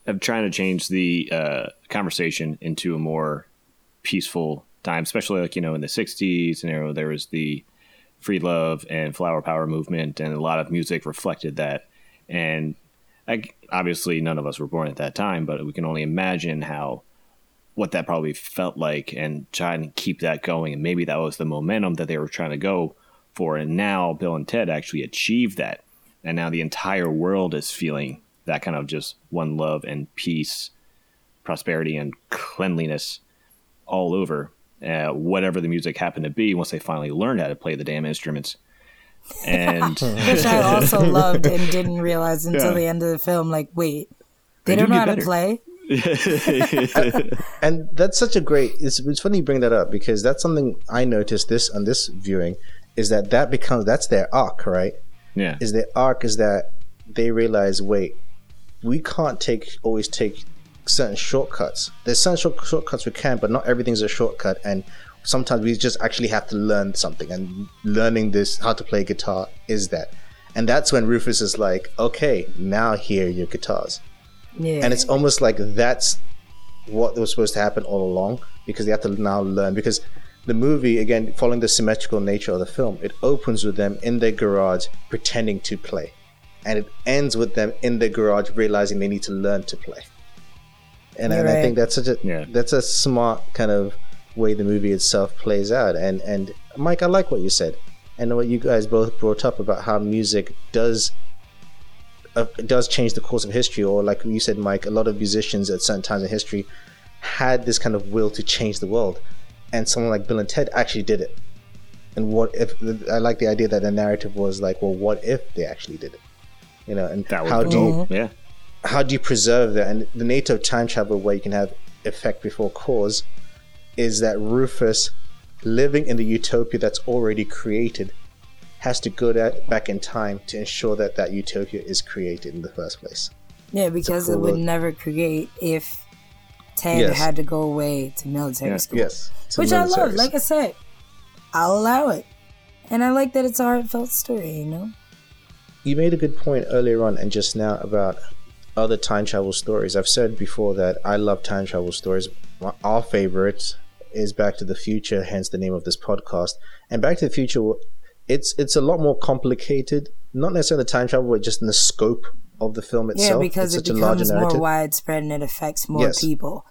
of trying to change the uh, conversation into a more peaceful time, especially like you know in the '60s. You know, there was the free love and flower power movement, and a lot of music reflected that. And I, obviously, none of us were born at that time, but we can only imagine how what that probably felt like and trying to keep that going. And maybe that was the momentum that they were trying to go for. And now Bill and Ted actually achieved that. And now the entire world is feeling that kind of just one love and peace, prosperity and cleanliness all over. Uh, whatever the music happened to be, once they finally learned how to play the damn instruments. And which I also loved and didn't realize until yeah. the end of the film. Like, wait, they, they don't do know how better. to play. and that's such a great. It's, it's funny you bring that up because that's something I noticed this on this viewing is that that becomes that's their arc, right? Yeah. Is their arc is that they realize, wait, we can't take always take certain shortcuts. There's certain short, shortcuts we can, but not everything's a shortcut, and sometimes we just actually have to learn something. And learning this how to play guitar is that. And that's when Rufus is like, okay, now hear your guitars. Yeah. And it's almost like that's what was supposed to happen all along because they have to now learn. Because the movie, again, following the symmetrical nature of the film, it opens with them in their garage pretending to play. And it ends with them in their garage realizing they need to learn to play. And, and right. I think that's such a yeah. that's a smart kind of way the movie itself plays out. And and Mike, I like what you said, and what you guys both brought up about how music does uh, does change the course of history, or like you said, Mike, a lot of musicians at certain times in history had this kind of will to change the world, and someone like Bill and Ted actually did it. And what if? I like the idea that the narrative was like, well, what if they actually did it? You know, and how do you, yeah, how do you preserve that? And the nature of time travel, where you can have effect before cause, is that Rufus living in the utopia that's already created has to go that back in time to ensure that that utopia is created in the first place. Yeah, because cool it would look. never create if Ted yes. had to go away to military yeah. school. Yes, which I love. Like I said, I'll allow it, and I like that it's a heartfelt story. You know. You made a good point earlier on and just now about other time travel stories. I've said before that I love time travel stories. Our favorite is Back to the Future, hence the name of this podcast. And Back to the Future it's it's a lot more complicated. Not necessarily the time travel, but just in the scope of the film itself. Yeah, because it's it becomes more widespread and it affects more yes. people.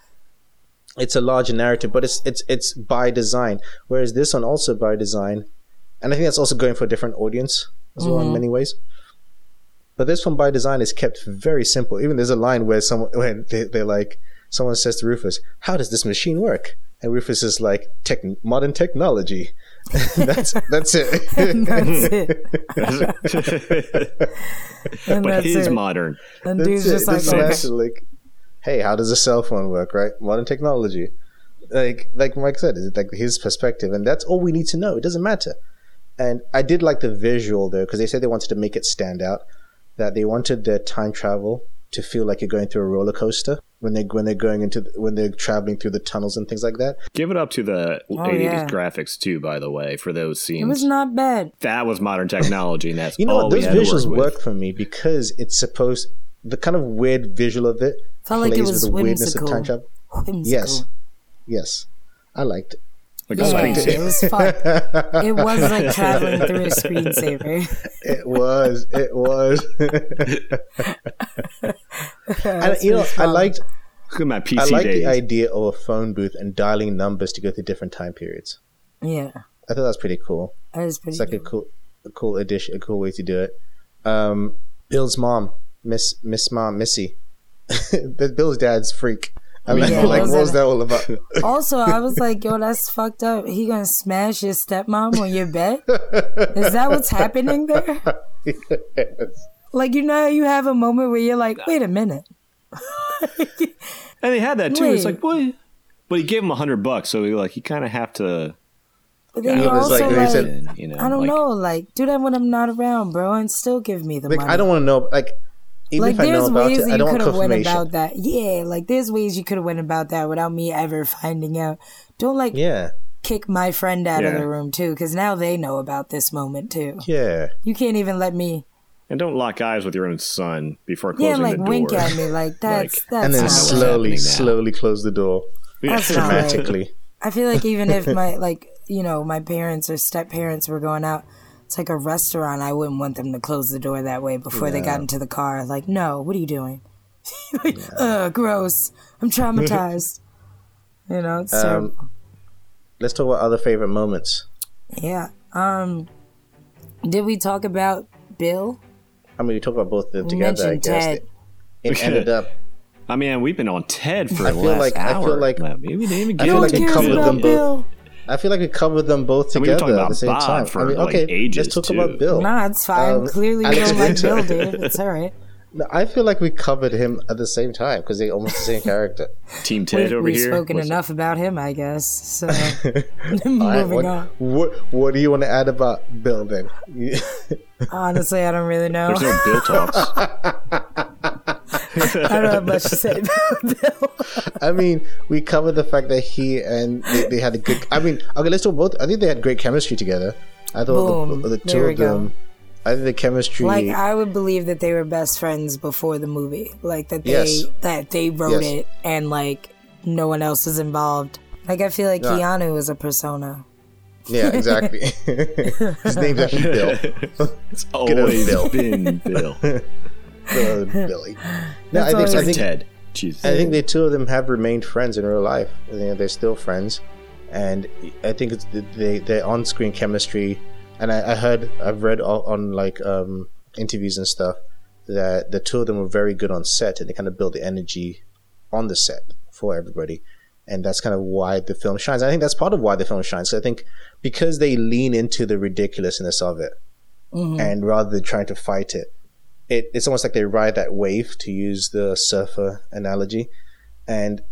It's a larger narrative, but it's it's it's by design. Whereas this one also by design, and I think that's also going for a different audience as mm-hmm. well in mm-hmm. many ways. But this one by design is kept very simple. Even there's a line where someone when they, they're like, someone says to Rufus, "How does this machine work?" And Rufus is like, "Modern technology." that's that's it. and that's it. and but he's it. modern. And That's dude's it. just like, This is okay. like, hey, how does a cell phone work? Right, modern technology. Like like Mike said, is it like his perspective, and that's all we need to know. It doesn't matter. And I did like the visual though, because they said they wanted to make it stand out. That they wanted their time travel to feel like you're going through a roller coaster when they when they're going into the, when they're traveling through the tunnels and things like that. Give it up to the Oh, 80s yeah. graphics too, by the way, for those scenes. It was not bad. that was modern technology, and that's You know all what? we Those had visuals work, work for me because it's supposed the kind of weird visual of it Felt like it plays was with the weirdness of time travel. Whimsical. Yes, yes, I liked it. Like Yeah, a liked space. it was fun. it was like traveling through a screensaver. It was. It was. and you know, pretty I liked. Look at my PC I like days. the idea of a phone booth and dialing numbers to go through different time periods. Yeah, I thought that was pretty cool. that was pretty. It's like a cool, a cool addition, a cool way to do it. Um, Bill's mom, Miss Miss Mom, Missy. Bill's dad's freak. I like, Yeah, like what was that all about? Also, I was like, yo, that's fucked up. He gonna smash your stepmom on your bed? Is that what's happening there? Like, you know, you have a moment where you're like, wait a minute. and they had that too. It's like boy, But he gave him a hundred bucks, so he like he kind of have to. But then you're also like- like, he said- you know, I don't like, know, like, do that when I'm not around, bro, and still give me the like money. I don't want to know. Like even like if I know there's about ways it, I you don't want could have went confirmation. about that. Yeah, like there's ways you could have went about that without me ever finding out. Don't like Yeah, kick my friend out of the room too, because now they know about this moment too. yeah. You can't even let me. and don't lock eyes with your own son before closing Yeah, like the door. Yeah, like wink at me, like that's Like- that's and then not what's right. slowly, slowly close the door That's not right. dramatically. I feel like even if my like you know my parents or step parents were going out, it's like a restaurant. I wouldn't want them to close the door that way before they got into the car. Like, no, what are you doing? like, Ugh, gross. I'm traumatized. you know, it's terrible. Um, let's talk about other favorite moments. Yeah. Um. Did we talk about Bill? I mean, we talked about both of them We together. I guess Ted. it, it ended up. I mean, we've been on Ted for I the feel last like- I feel like- Maybe we didn't even I get feel No like one we cares covered them both. Bill. I feel like we covered them both And we together at the same Bob time. for, I mean, like, okay, ages, let's talk too. about Bill. Nah, it's fine. Um, Clearly, we Alex don't like Bill, dude. It's all right. No, I feel like we covered him at the same time because they're almost the same character. Team Ted We, over we've here. spoken What's enough about him, I guess. So All right, moving what, on. what what do you want to add about Bill then? Honestly, I don't really know. There's no Bill talks. I don't have much to say about Bill. I mean, we covered the fact that he and they, they had a good. I mean, okay, let's talk both. I think they had great chemistry together. I thought Boom. the, the two There we of them. go. I think the chemistry. Like I would believe that they were best friends before the movie. Like that they Yes. that they wrote Yes. it and like no one else is involved. Like I feel like Yeah. Keanu is a persona. yeah, exactly. His name's actually Bill. It's always Bill. been Bill. Uh, Billy. No, I think I think Ted. Jesus. I think the two of them have remained friends in real life. I think they're still friends, and I think it's the- they their on screen chemistry. And I, I heard I've read on, on like um, interviews and stuff that the two of them were very good on set, and they kind of built the energy on the set for everybody. And that's kind of why the film shines. I think that's part of why the film shines. So I think because they lean into the ridiculousness of it, and rather than trying to fight it, it, it's almost like they ride that wave to use the surfer analogy and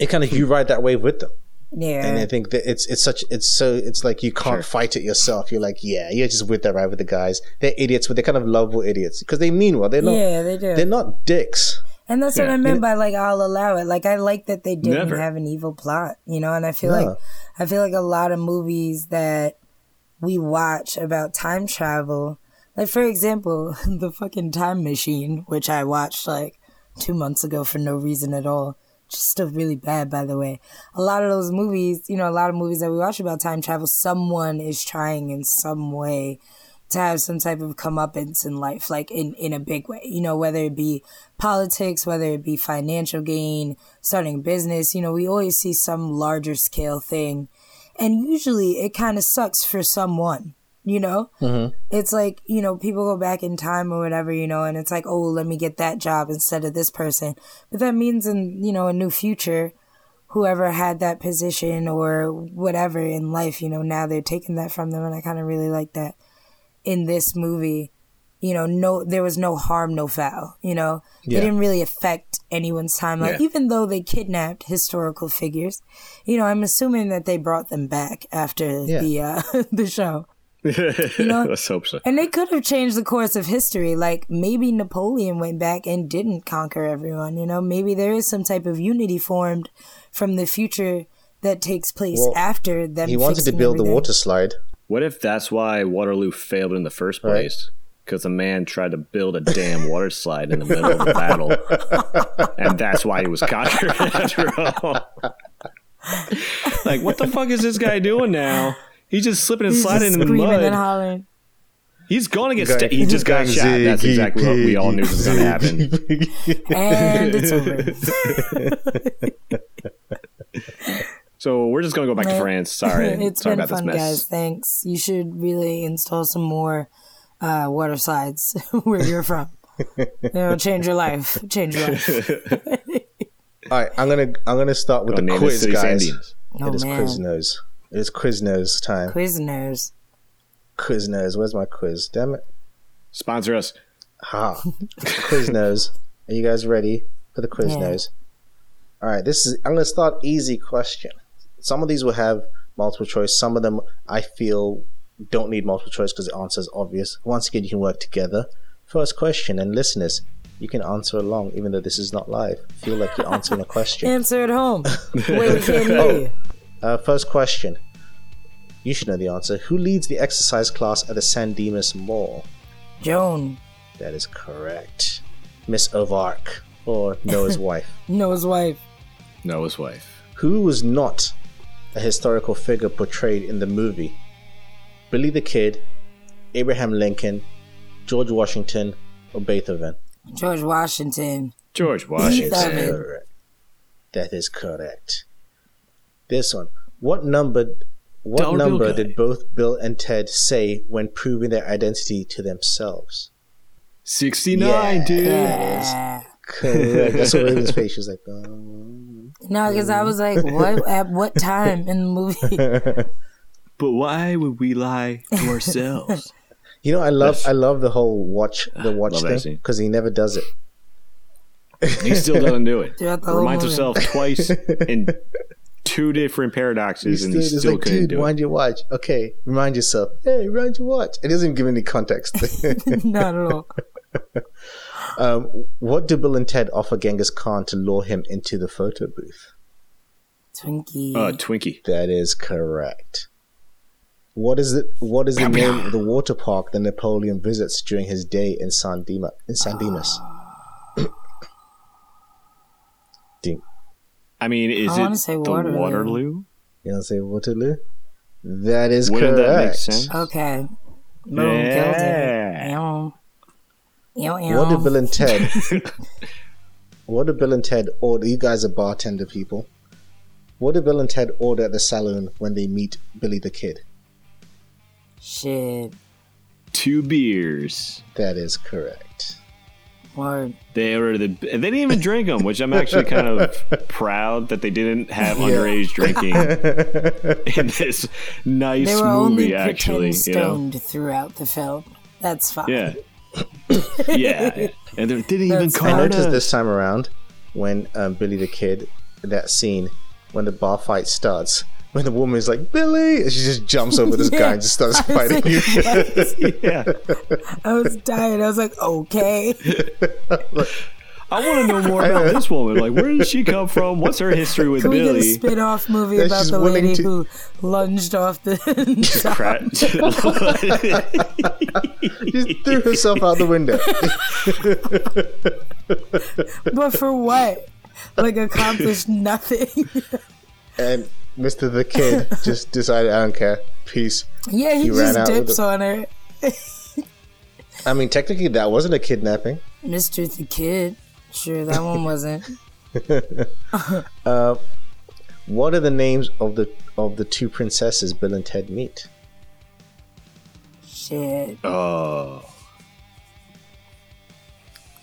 it kind of you ride that wave with them Yeah. and i think that it's it's such it's so it's like you can't Sure. fight it yourself you're like yeah you're just with that ride with the guys they're idiots but they're kind of lovable idiots because they mean well they're not yeah, they do. they're not dicks And that's what I meant by like I'll allow it. Like I like that they didn't Never. have an evil plot, you know. And I feel No. like I feel like a lot of movies that we watch about time travel, like for example, the fucking Time Machine, which I watched like two months ago for no reason at all. Just still really bad, by the way. A lot of those movies, you know, a lot of movies that we watch about time travel, someone is trying in some way to have some type of comeuppance in life, like in, in a big way, you know, whether it be politics, whether it be financial gain, starting business, you know, we always see some larger scale thing. And usually it kind of sucks for someone, you know? It's like, you know, people go back in time or whatever, you know, and it's like, oh, let me get that job instead of this person. But that means in, you know, a new future, whoever had that position or whatever in life, you know, now they're taking that from them. And I kind of really like that in this movie. You know, no, there was no harm, no foul. You know, Yeah. it didn't really affect anyone's timeline, Yeah. even though they kidnapped historical figures. You know, I'm assuming that they brought them back after Yeah. the uh, the show. know- Let's hope so. And they could have changed the course of history. Like maybe Napoleon went back and didn't conquer everyone. You know, maybe there is some type of unity formed from the future that takes place Well, after them. He wanted to fixing build the everything. water slide. What if that's why Waterloo failed in the first Right. place? Because a man tried to build a damn water slide in the middle of a battle, and that's why he was conquered after all. like, what the fuck is this guy doing now? He's just slipping and He's sliding just in the mud. and hollering. He's going to get. Guy- Sta- he just got shot. That's exactly what we all knew was going to happen. And it's over. So we're just going to go back to France. Sorry, it's sorry been about fun, this mess. guys. Thanks. You should really install some more uh, water slides where you're from. It'll change your life. Change your life. All right, I'm gonna I'm gonna start with Gonna the name this quiz, city guys. Sandines. Oh it is man, Quiznos. It is Quiznos time. Quiznos. Quiznos. Where's my quiz? Damn it. Sponsor us. Ha. Quiznos. Are you guys ready for the Quiznos? All right. This is. I'm gonna start easy question. Some of these will have multiple choice. Some of them I feel don't need multiple choice because the answer is obvious. Once again, you can work together. First question, and listeners, you can answer along, even though this is not live. Feel like you're answering a question. Answer at home. Wait, we can't hear Oh. you. Uh, first question. You should know the answer. Who leads the exercise class at the San Dimas Mall? Joan, That is correct. Miss Ovark, or Noah's wife. Noah's wife. Noah's wife. Who was not a historical figure portrayed in the movie? Billy the Kid, Abraham Lincoln, George Washington, or Beethoven? George Washington. George Washington. Correct. That is correct. This one. What number what Dollar number did both Bill and Ted say when proving their identity to themselves? 69, Yeah. dude. Yeah. Correct. That's what Raven's face was like. Um, No, because I was like, what? At what time in the movie? But why would we lie to ourselves? you know, I love I love the whole watch the watch Love thing because he never does it. he still doesn't do it. Throughout the Reminds movie. himself twice in two different paradoxes, and he it's still like, couldn't dude, do it. wind your watch. Okay, remind yourself. Hey, remind your watch. It doesn't give any context. Not at all. um, what do Bill and Ted offer Genghis Khan to lure him into the photo booth? Twinkie. Uh, Twinkie. That is correct. What is it? What is the name of the water park that Napoleon visits during his day in San Dimas? In San Dimas. Ding. I mean, is I it say the Waterloo. Waterloo? You don't say Waterloo. That is Wouldn't correct. that make sense? okay. Boom, Yeah. killed it. Ew. Ew, ew. What do Bill and Ted? what do Bill and Ted order? You guys are bartender people. What do Bill and Ted order at the saloon when they meet Billy the Kid? Shit. Two beers. That is correct. Word. They ordered the. They didn't even drink them, which I'm actually kind of proud that they didn't have Yeah. underage drinking in this nice They were only movie. Actually, pretend you know. throughout the film. That's fine. Yeah. yeah. And they didn't even That's I fine. noticed this time around when um, Billy the Kid, that scene when the bar fight starts, when the woman is like Billy, and she just jumps over this guy and just starts I was fighting like, you. yeah. I was dying. I was like, okay. I want to know more about this woman. Like, where did she come from? What's her history with Can we get a Billy? spin off movie That about the lady to- who lunged off the Crap. Just threw herself out the window. But for what? Like accomplished nothing. and Mr. the Kid just decided, I don't care. Peace. yeah, he, He ran just out with dips the- on her. I mean, technically, that wasn't a kidnapping. Mr. the Kid. Sure, that one wasn't. Uh, what are the names of the of the two princesses Bill and Ted meet? Shit. oh.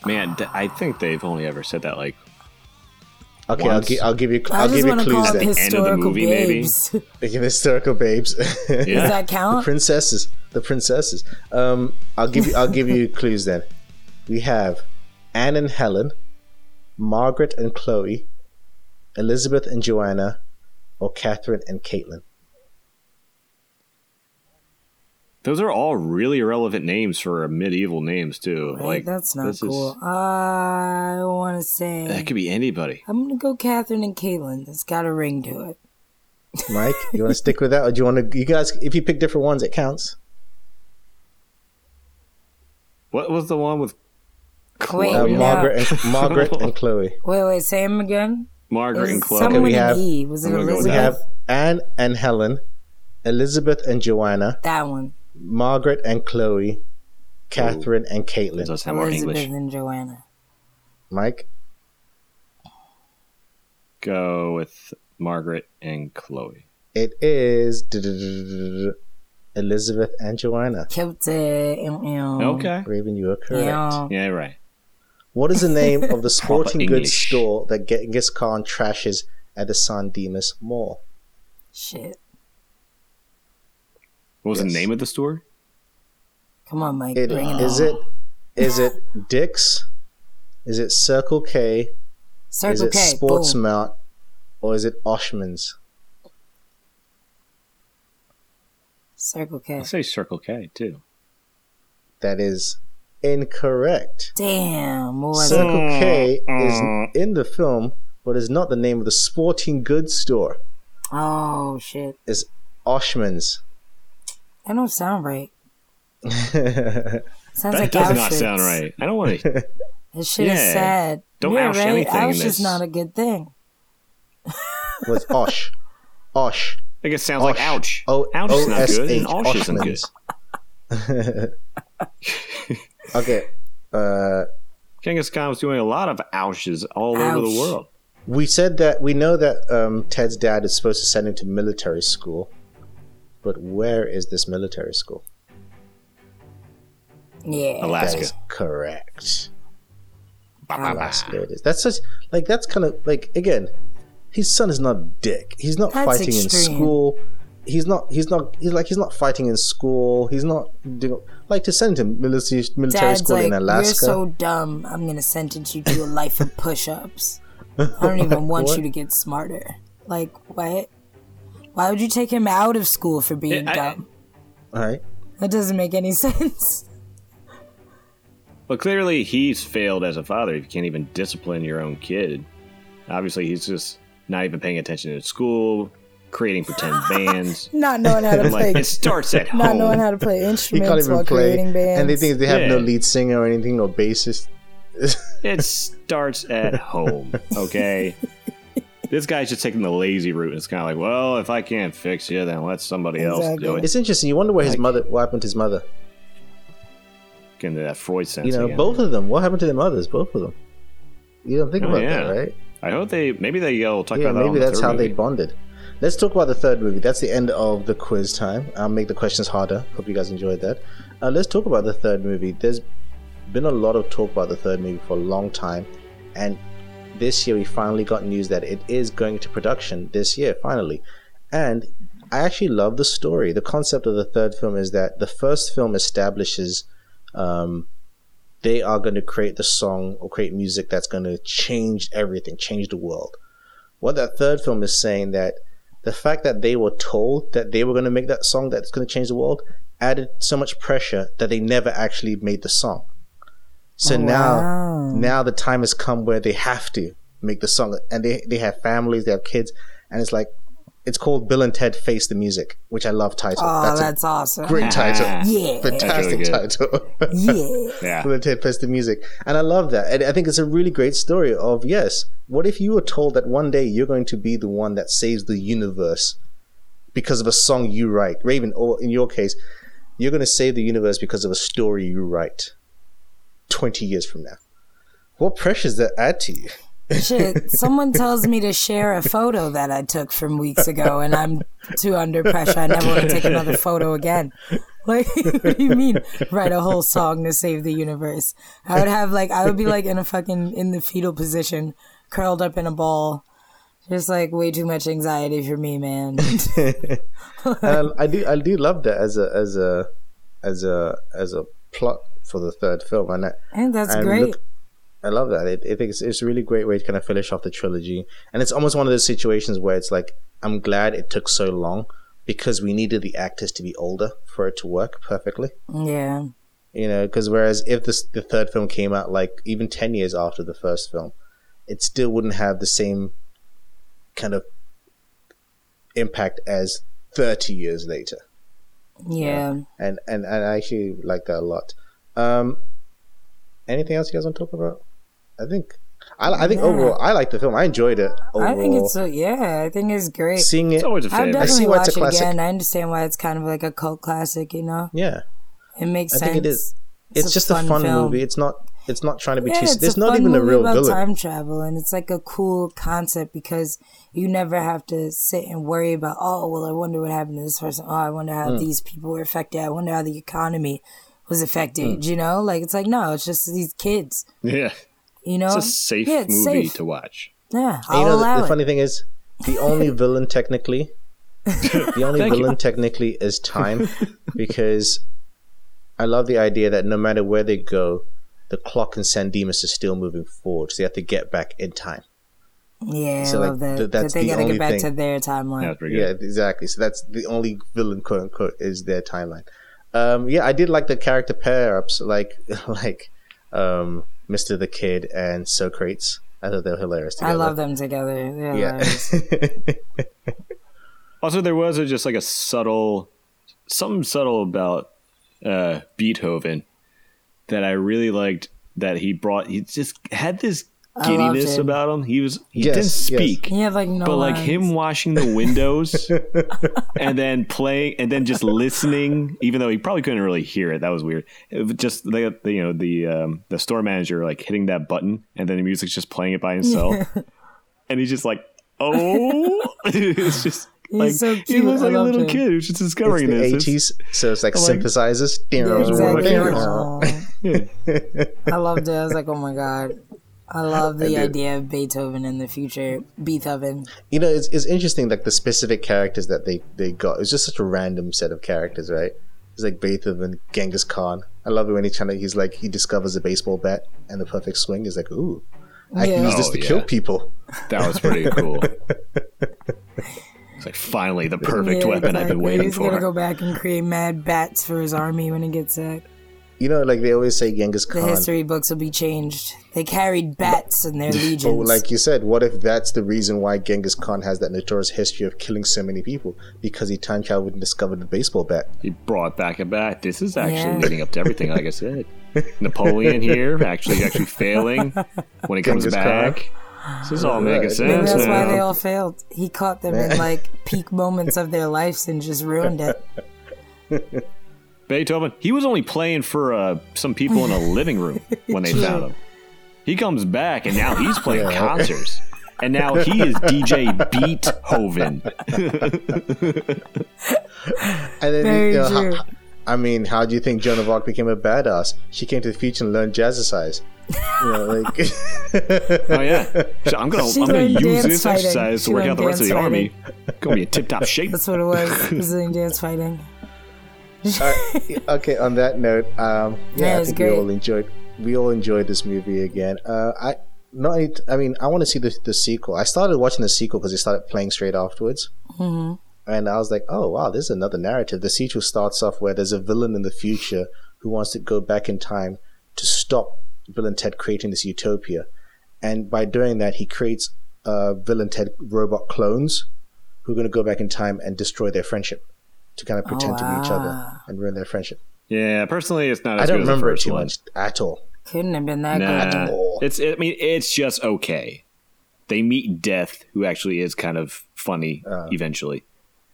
Man, th- I think they've only ever said that like Okay, I'll, gi- I'll give you. I I'll just give you want to call clues them then. End of the historical movie, babes. They give historical babes. Does that count? princesses. The princesses. Um, I'll give you. I'll give you clues then. We have Anne and Helen, Margaret and Chloe, Elizabeth and Joanna, or Catherine and Caitlin. Those are all really relevant names for medieval names too. Right, Like that's not this is- cool. I want to say that could be anybody. I'm gonna go Catherine and Caitlin. It's got a ring to it. Mike, you want to stick with that, or do you want to? You guys, if you pick different ones, it counts. What was the one with Wait, Uh, Chloe? no. Margaret and Margaret and Chloe. Wait, wait, say him again. Margaret and Chloe. someone we with have- an E. Was it I'm gonna go with We have Anne and Helen, Elizabeth and Joanna, that one. Margaret and Chloe, Catherine and Caitlin. does have more Elizabeth English. and Joanna. Mike, Go with Margaret and Chloe. it is Elizabeth and Joanna. Killed it. Ew, ew. Okay. Raven, you are correct. Yeah. Yeah, right. What is the name of the sporting goods store that Genghis Khan trashes at the San Dimas Mall? Shit. What was Yes. the name of the store? Come on, Mike. It, bring it is on. it is it Dick's? Is it Circle K? Circle is it K. Sports Boom. Mart? Or is it Oshman's? Circle K. I'll say Circle K too. That is incorrect. Damn. What was it? Circle K is Mm. in the film, but is not the name of the sporting goods store. Oh shit. It's Oshman's. That don't sound right. Sounds That like does Auschwitz. not sound right. I don't want to. This shit is Yeah. sad. Don't You're oush right. anything in Ouch is not a good thing. What's Osh? Osh. I guess it sounds like ouch. O- ouch is not good, and O-S-H, osh isn't good. Okay. Uh, Genghis Khan was doing a lot of ouches all over the world. we said that we know that um, Ted's dad is supposed to send him to military school, but where is this military school? Yeah. Alaska. is correct. Bah, bah, bah. Alaska it is. That's such like that's kind of like again, his son is not a dick. He's not That's fighting in extreme. school. He's not. He's not. He's like he's not fighting in school. He's not doing like to send him military military Dad's school like, in you're so dumb. I'm gonna sentence you to a life of push-ups. I don't even want What? you to get smarter. Like what? Why would you take him out of school for being I- I- dumb? All right. That doesn't make any sense. But clearly, he's failed as a father. If you can't even discipline your own kid, obviously he's just not even paying attention in school, creating pretend bands. Not knowing how to play. like, it starts at not home. knowing how to play instruments. He can't instruments even while play, creating bands. and they think they have no lead singer or anything or bassist. It starts at home, okay? This guy's just taking the lazy route. and It's kind of like, well, if I can't fix you, then let somebody else do it. It's interesting. You wonder what his Like- mother. What happened to his mother? Getting to that Freud sense You know, again. both of them. What happened to their mothers? Both of them. You don't think Oh, about yeah. that, right? I hope they maybe they will talk yeah, about that. maybe the that's third how they bonded. Let's talk about the third movie. That's the end of the quiz time. I'll make the questions harder. Hope you guys enjoyed that. Uh, let's talk about the third movie. There's been a lot of talk about the third movie for a long time, and this year we finally got news that it is going to production this year, finally. And I actually love the story. The concept of the third film is that the first film establishes um, they are going to create the song or create music that's going to change everything, change the world. What that third film is saying that the fact that they were told that they were going to make that song that's going to change the world added so much pressure that they never actually made the song. So Oh, now, wow. now the time has come where they have to make the song, and they they have families, they have kids, and it's like it's called Bill and Ted Face the Music, which I love title. Oh, that's, that's, a awesome. great title, Yeah. fantastic good. title. Yeah. Yeah. Bill and Ted Face the Music, and I love that. And I think it's a really great story of yes, what if you were told that one day you're going to be the one that saves the universe because of a song you write, Raven, or in your case, you're going to save the universe because of a story you write 20 years from now. What pressures that add to you? Shit, someone tells me to share a photo that I took from weeks ago, and I'm too under pressure. I never want to take another photo again. Like, what do you mean write a whole song to save the universe? I would have like I would be like in a fucking in the fetal position, curled up in a ball. Just like way too much anxiety for me, man. and I do I do love that as a as a as a as a plot for the third film, and I, I think that's and great. look- I love that. It, I think it's, it's a really great way to kind of finish off the trilogy, and it's almost one of those situations where it's like I'm glad it took so long because we needed the actors to be older for it to work perfectly. yeah. You know, because whereas if this the third film came out like even ten years after the first film, it still wouldn't have the same kind of impact as thirty years later Yeah. and and, and I actually like that a lot. Um, anything else you guys want to talk about? I think I, I think Yeah. overall I like the film. I enjoyed it. Overall. I think it's a, yeah, I think it's great. seeing it. It's always a I'll favorite. I see definitely why watch it's a it classic. again. I understand why it's kind of like a cult classic, you know? Yeah, It makes I sense. think it is. It's, a just a fun film. movie. It's not. It's not trying to be Yeah, too. it's There's a not fun even a movie real about villain. time travel, and it's like a cool concept because you never have to sit and worry about. Oh, well, I wonder what happened to this person. Oh, I wonder how Hmm. these people were affected. I wonder how the economy was affected. Hmm. You know, like it's like no, it's just these kids. Yeah, You know, it's a safe yeah, it's movie safe. to watch. Yeah, And I'll you know, allow the, the it. funny thing is, the only villain technically, the only Thank you. villain technically is time, because I love the idea that no matter where they go, the clock in San Dimas is still moving forward. So they have to get back in time. Yeah, So, I like, love that. th- that that's they the gotta only get back thing. to their timeline. Yeah, Yeah, exactly. So that's the only villain, quote unquote, is their timeline. Um, yeah, I did like the character pair ups, like like um, Mister the Kid and Socrates. I thought they were hilarious. together. I love them together. They're Yeah. Also, there was a, just like a subtle, something subtle about uh, Beethoven that I really liked. That he brought, he just had this I loved giddiness about him. He was, he Yes, didn't yes. speak, He had like no but like him washing the windows and then playing and then just listening, even though he probably couldn't really hear it. That was weird. It was just the, the you know the um, the store manager like hitting that button and then the music's just playing it by himself, and he's just like, oh, it's just. Like, so He looks like a little him. kid who's just it's discovering the this. It's- eighties, so it's like I'm like- Yeah, exactly. Aw. Aw. I loved it. I was like, oh my god. I love the did. idea of Beethoven in the future. Beethoven. You know, it's, it's interesting, like the specific characters that they they got. It's just such a random set of characters, right? It's like Beethoven, Genghis Khan. I love it when he's trying to. He's like he discovers a baseball bat and the perfect swing. He's like, ooh, I can use this Oh, to yeah. kill people. That was pretty cool. it's like finally the perfect Yeah, weapon I've been exactly. waiting He's gonna for. go back and create mad bats for his army when he gets back. You know, like they always say, Genghis Khan. The history books will be changed. They carried bats in their legions. Oh, like you said, what if that's the reason why Genghis Khan has that notorious history of killing so many people? Because he time traveled and discovered the baseball bat. He brought back a bat. This is actually Yeah. leading up to everything, like I said. Napoleon here actually actually failing when he comes Genghis Khan. back. This is all making Right. sense. Maybe that's why they all failed. He caught them in like peak moments of their lives and just ruined it. Beethoven, he was only playing for uh, some people in a living room when they found him. He comes back and now he's playing Yeah. concerts. And now he is DJ Beethoven. And then, Very you know, how- I mean, how do you think Joan of Arc became a badass? She came to the future and learned jazzercise. You know, like Oh yeah, so I'm gonna She I'm gonna use this fighting. exercise She to work out the rest of the dance army. Gonna be in tip top shape. That's what it was. Brazilian dance fighting. Okay. On that note, um, yeah, I think great. we all enjoyed we all enjoyed this movie again. Uh, I not. I mean, I want to see the the sequel. I started watching the sequel because it started playing straight afterwards. hmm And I was like, oh, wow, this is another narrative. The sequel starts off where there's a villain in the future who wants to go back in time to stop Bill and Ted creating this utopia. And by doing that, he creates uh, Bill and Ted robot clones who are going to go back in time and destroy their friendship to kind of pretend to be each other and ruin their friendship. Yeah, personally, it's not. As I don't good as the remember it too one. much at all. Couldn't have been that Nah, good. all. it's. I mean, it's just okay. They meet Death, who actually is kind of funny Uh. eventually,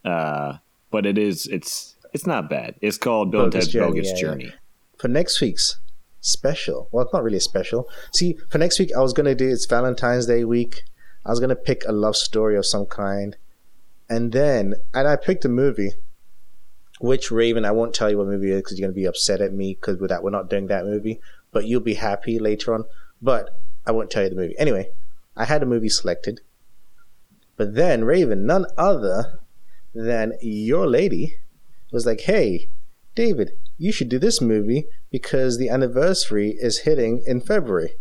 uh, but it is. It's. It's not bad. It's called Bill and Ted's Journey, Bogus yeah, yeah. Journey. for next week's special. Well, it's not really a special. See, for next week, I was gonna do it's Valentine's Day week. I was gonna pick a love story of some kind, and then and I picked a movie which Raven, I won't tell you what movie it is because you're going to be upset at me because with that, we're not doing that movie, but you'll be happy later on. But I won't tell you the movie. Anyway, I had a movie selected, but then Raven, none other than your lady, was like, hey, David, you should do this movie because the anniversary is hitting in February.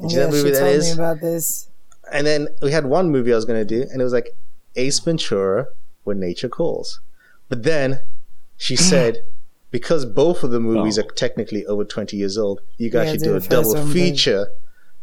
You know Yeah, that movie that is? about this. And then we had one movie I was going to do, and it was like Ace Ventura When Nature Calls. But then she said, because both of the movies Oh. are technically over 20 years old, you guys Yeah, should do do a double feature.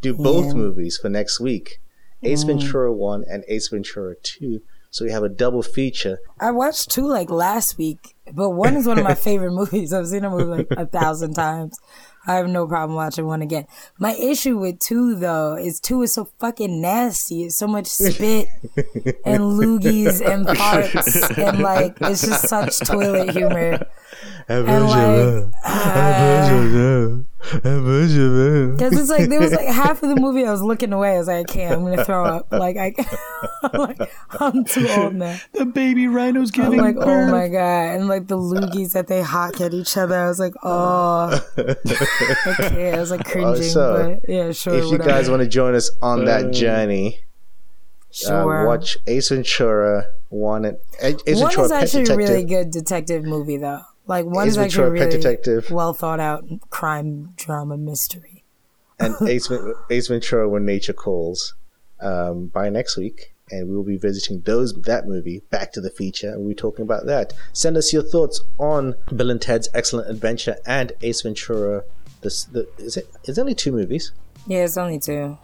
Do both Yeah. movies for next week Ace Mm. Ventura 1 and Ace Ventura 2. So we have a double feature. I watched two like last week, but one is one of my favorite movies. I've seen a movie like a thousand times. I have no problem watching one again. My issue with two though is two is so fucking nasty. It's so much spit and loogies and farts and like it's just such toilet humor. And like, Because uh, it's like there was like half of the movie I was looking away. I was like, I can't. I'm gonna throw up. Like I, I'm like I'm too old now. The baby rhino's I'm giving like, oh my god, and like the loogies that they hawk at each other. I was like, oh, okay. I was like oh, cringing, so, but yeah, sure. If you whatever. guys want to join us on that uh, journey, uh, sure. watch Ace Ventura 1 and uh, Ace one Ventura is actually a Detective. really good detective movie, though. Like one Ace is actually Ventura Pet really Detective. well thought out crime drama mystery. and Ace, Ace Ventura When Nature Calls um, by next week. And we will be visiting those that movie, Back to the Feature, and we'll be talking about that. Send us your thoughts on Bill and Ted's Excellent Adventure and Ace Ventura. This the, is it? It's only two movies. Yeah, it's only two.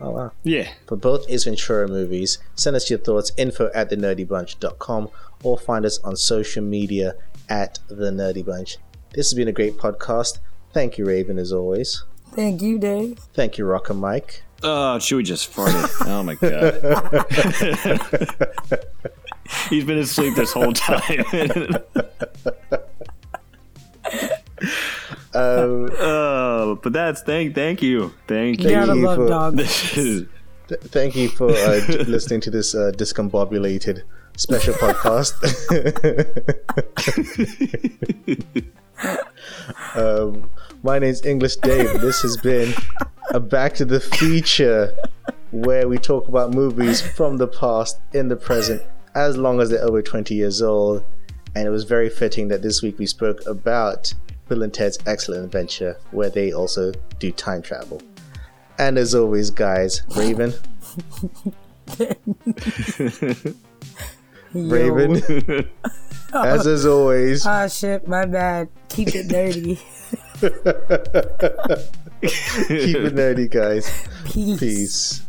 Oh wow! Yeah. For both Ace Ventura movies, send us your thoughts. Info at thenerdybunch.com or find us on social media at the Nerdy Bunch. This has been a great podcast. Thank you, Raven, as always. Thank you, Dave. Thank you, Rocker Mike. Oh, Chewie just farted. Oh my god. He's been asleep this whole time. Um, oh, but that's thank thank you. Thank You you. gotta you love for- dogs. Th- thank you for uh, listening to this uh, discombobulated special podcast. um, my name's English Dave. This has been a Back to the Future where we talk about movies from the past in the present as long as they're over 20 years old. And it was very fitting that this week we spoke about Bill and Ted's Excellent Adventure where they also do time travel. And as always, guys, Raven, Raven, as as always, Ah, shit, my bad. Keep it dirty. keep it nerdy, guys. Peace. Peace.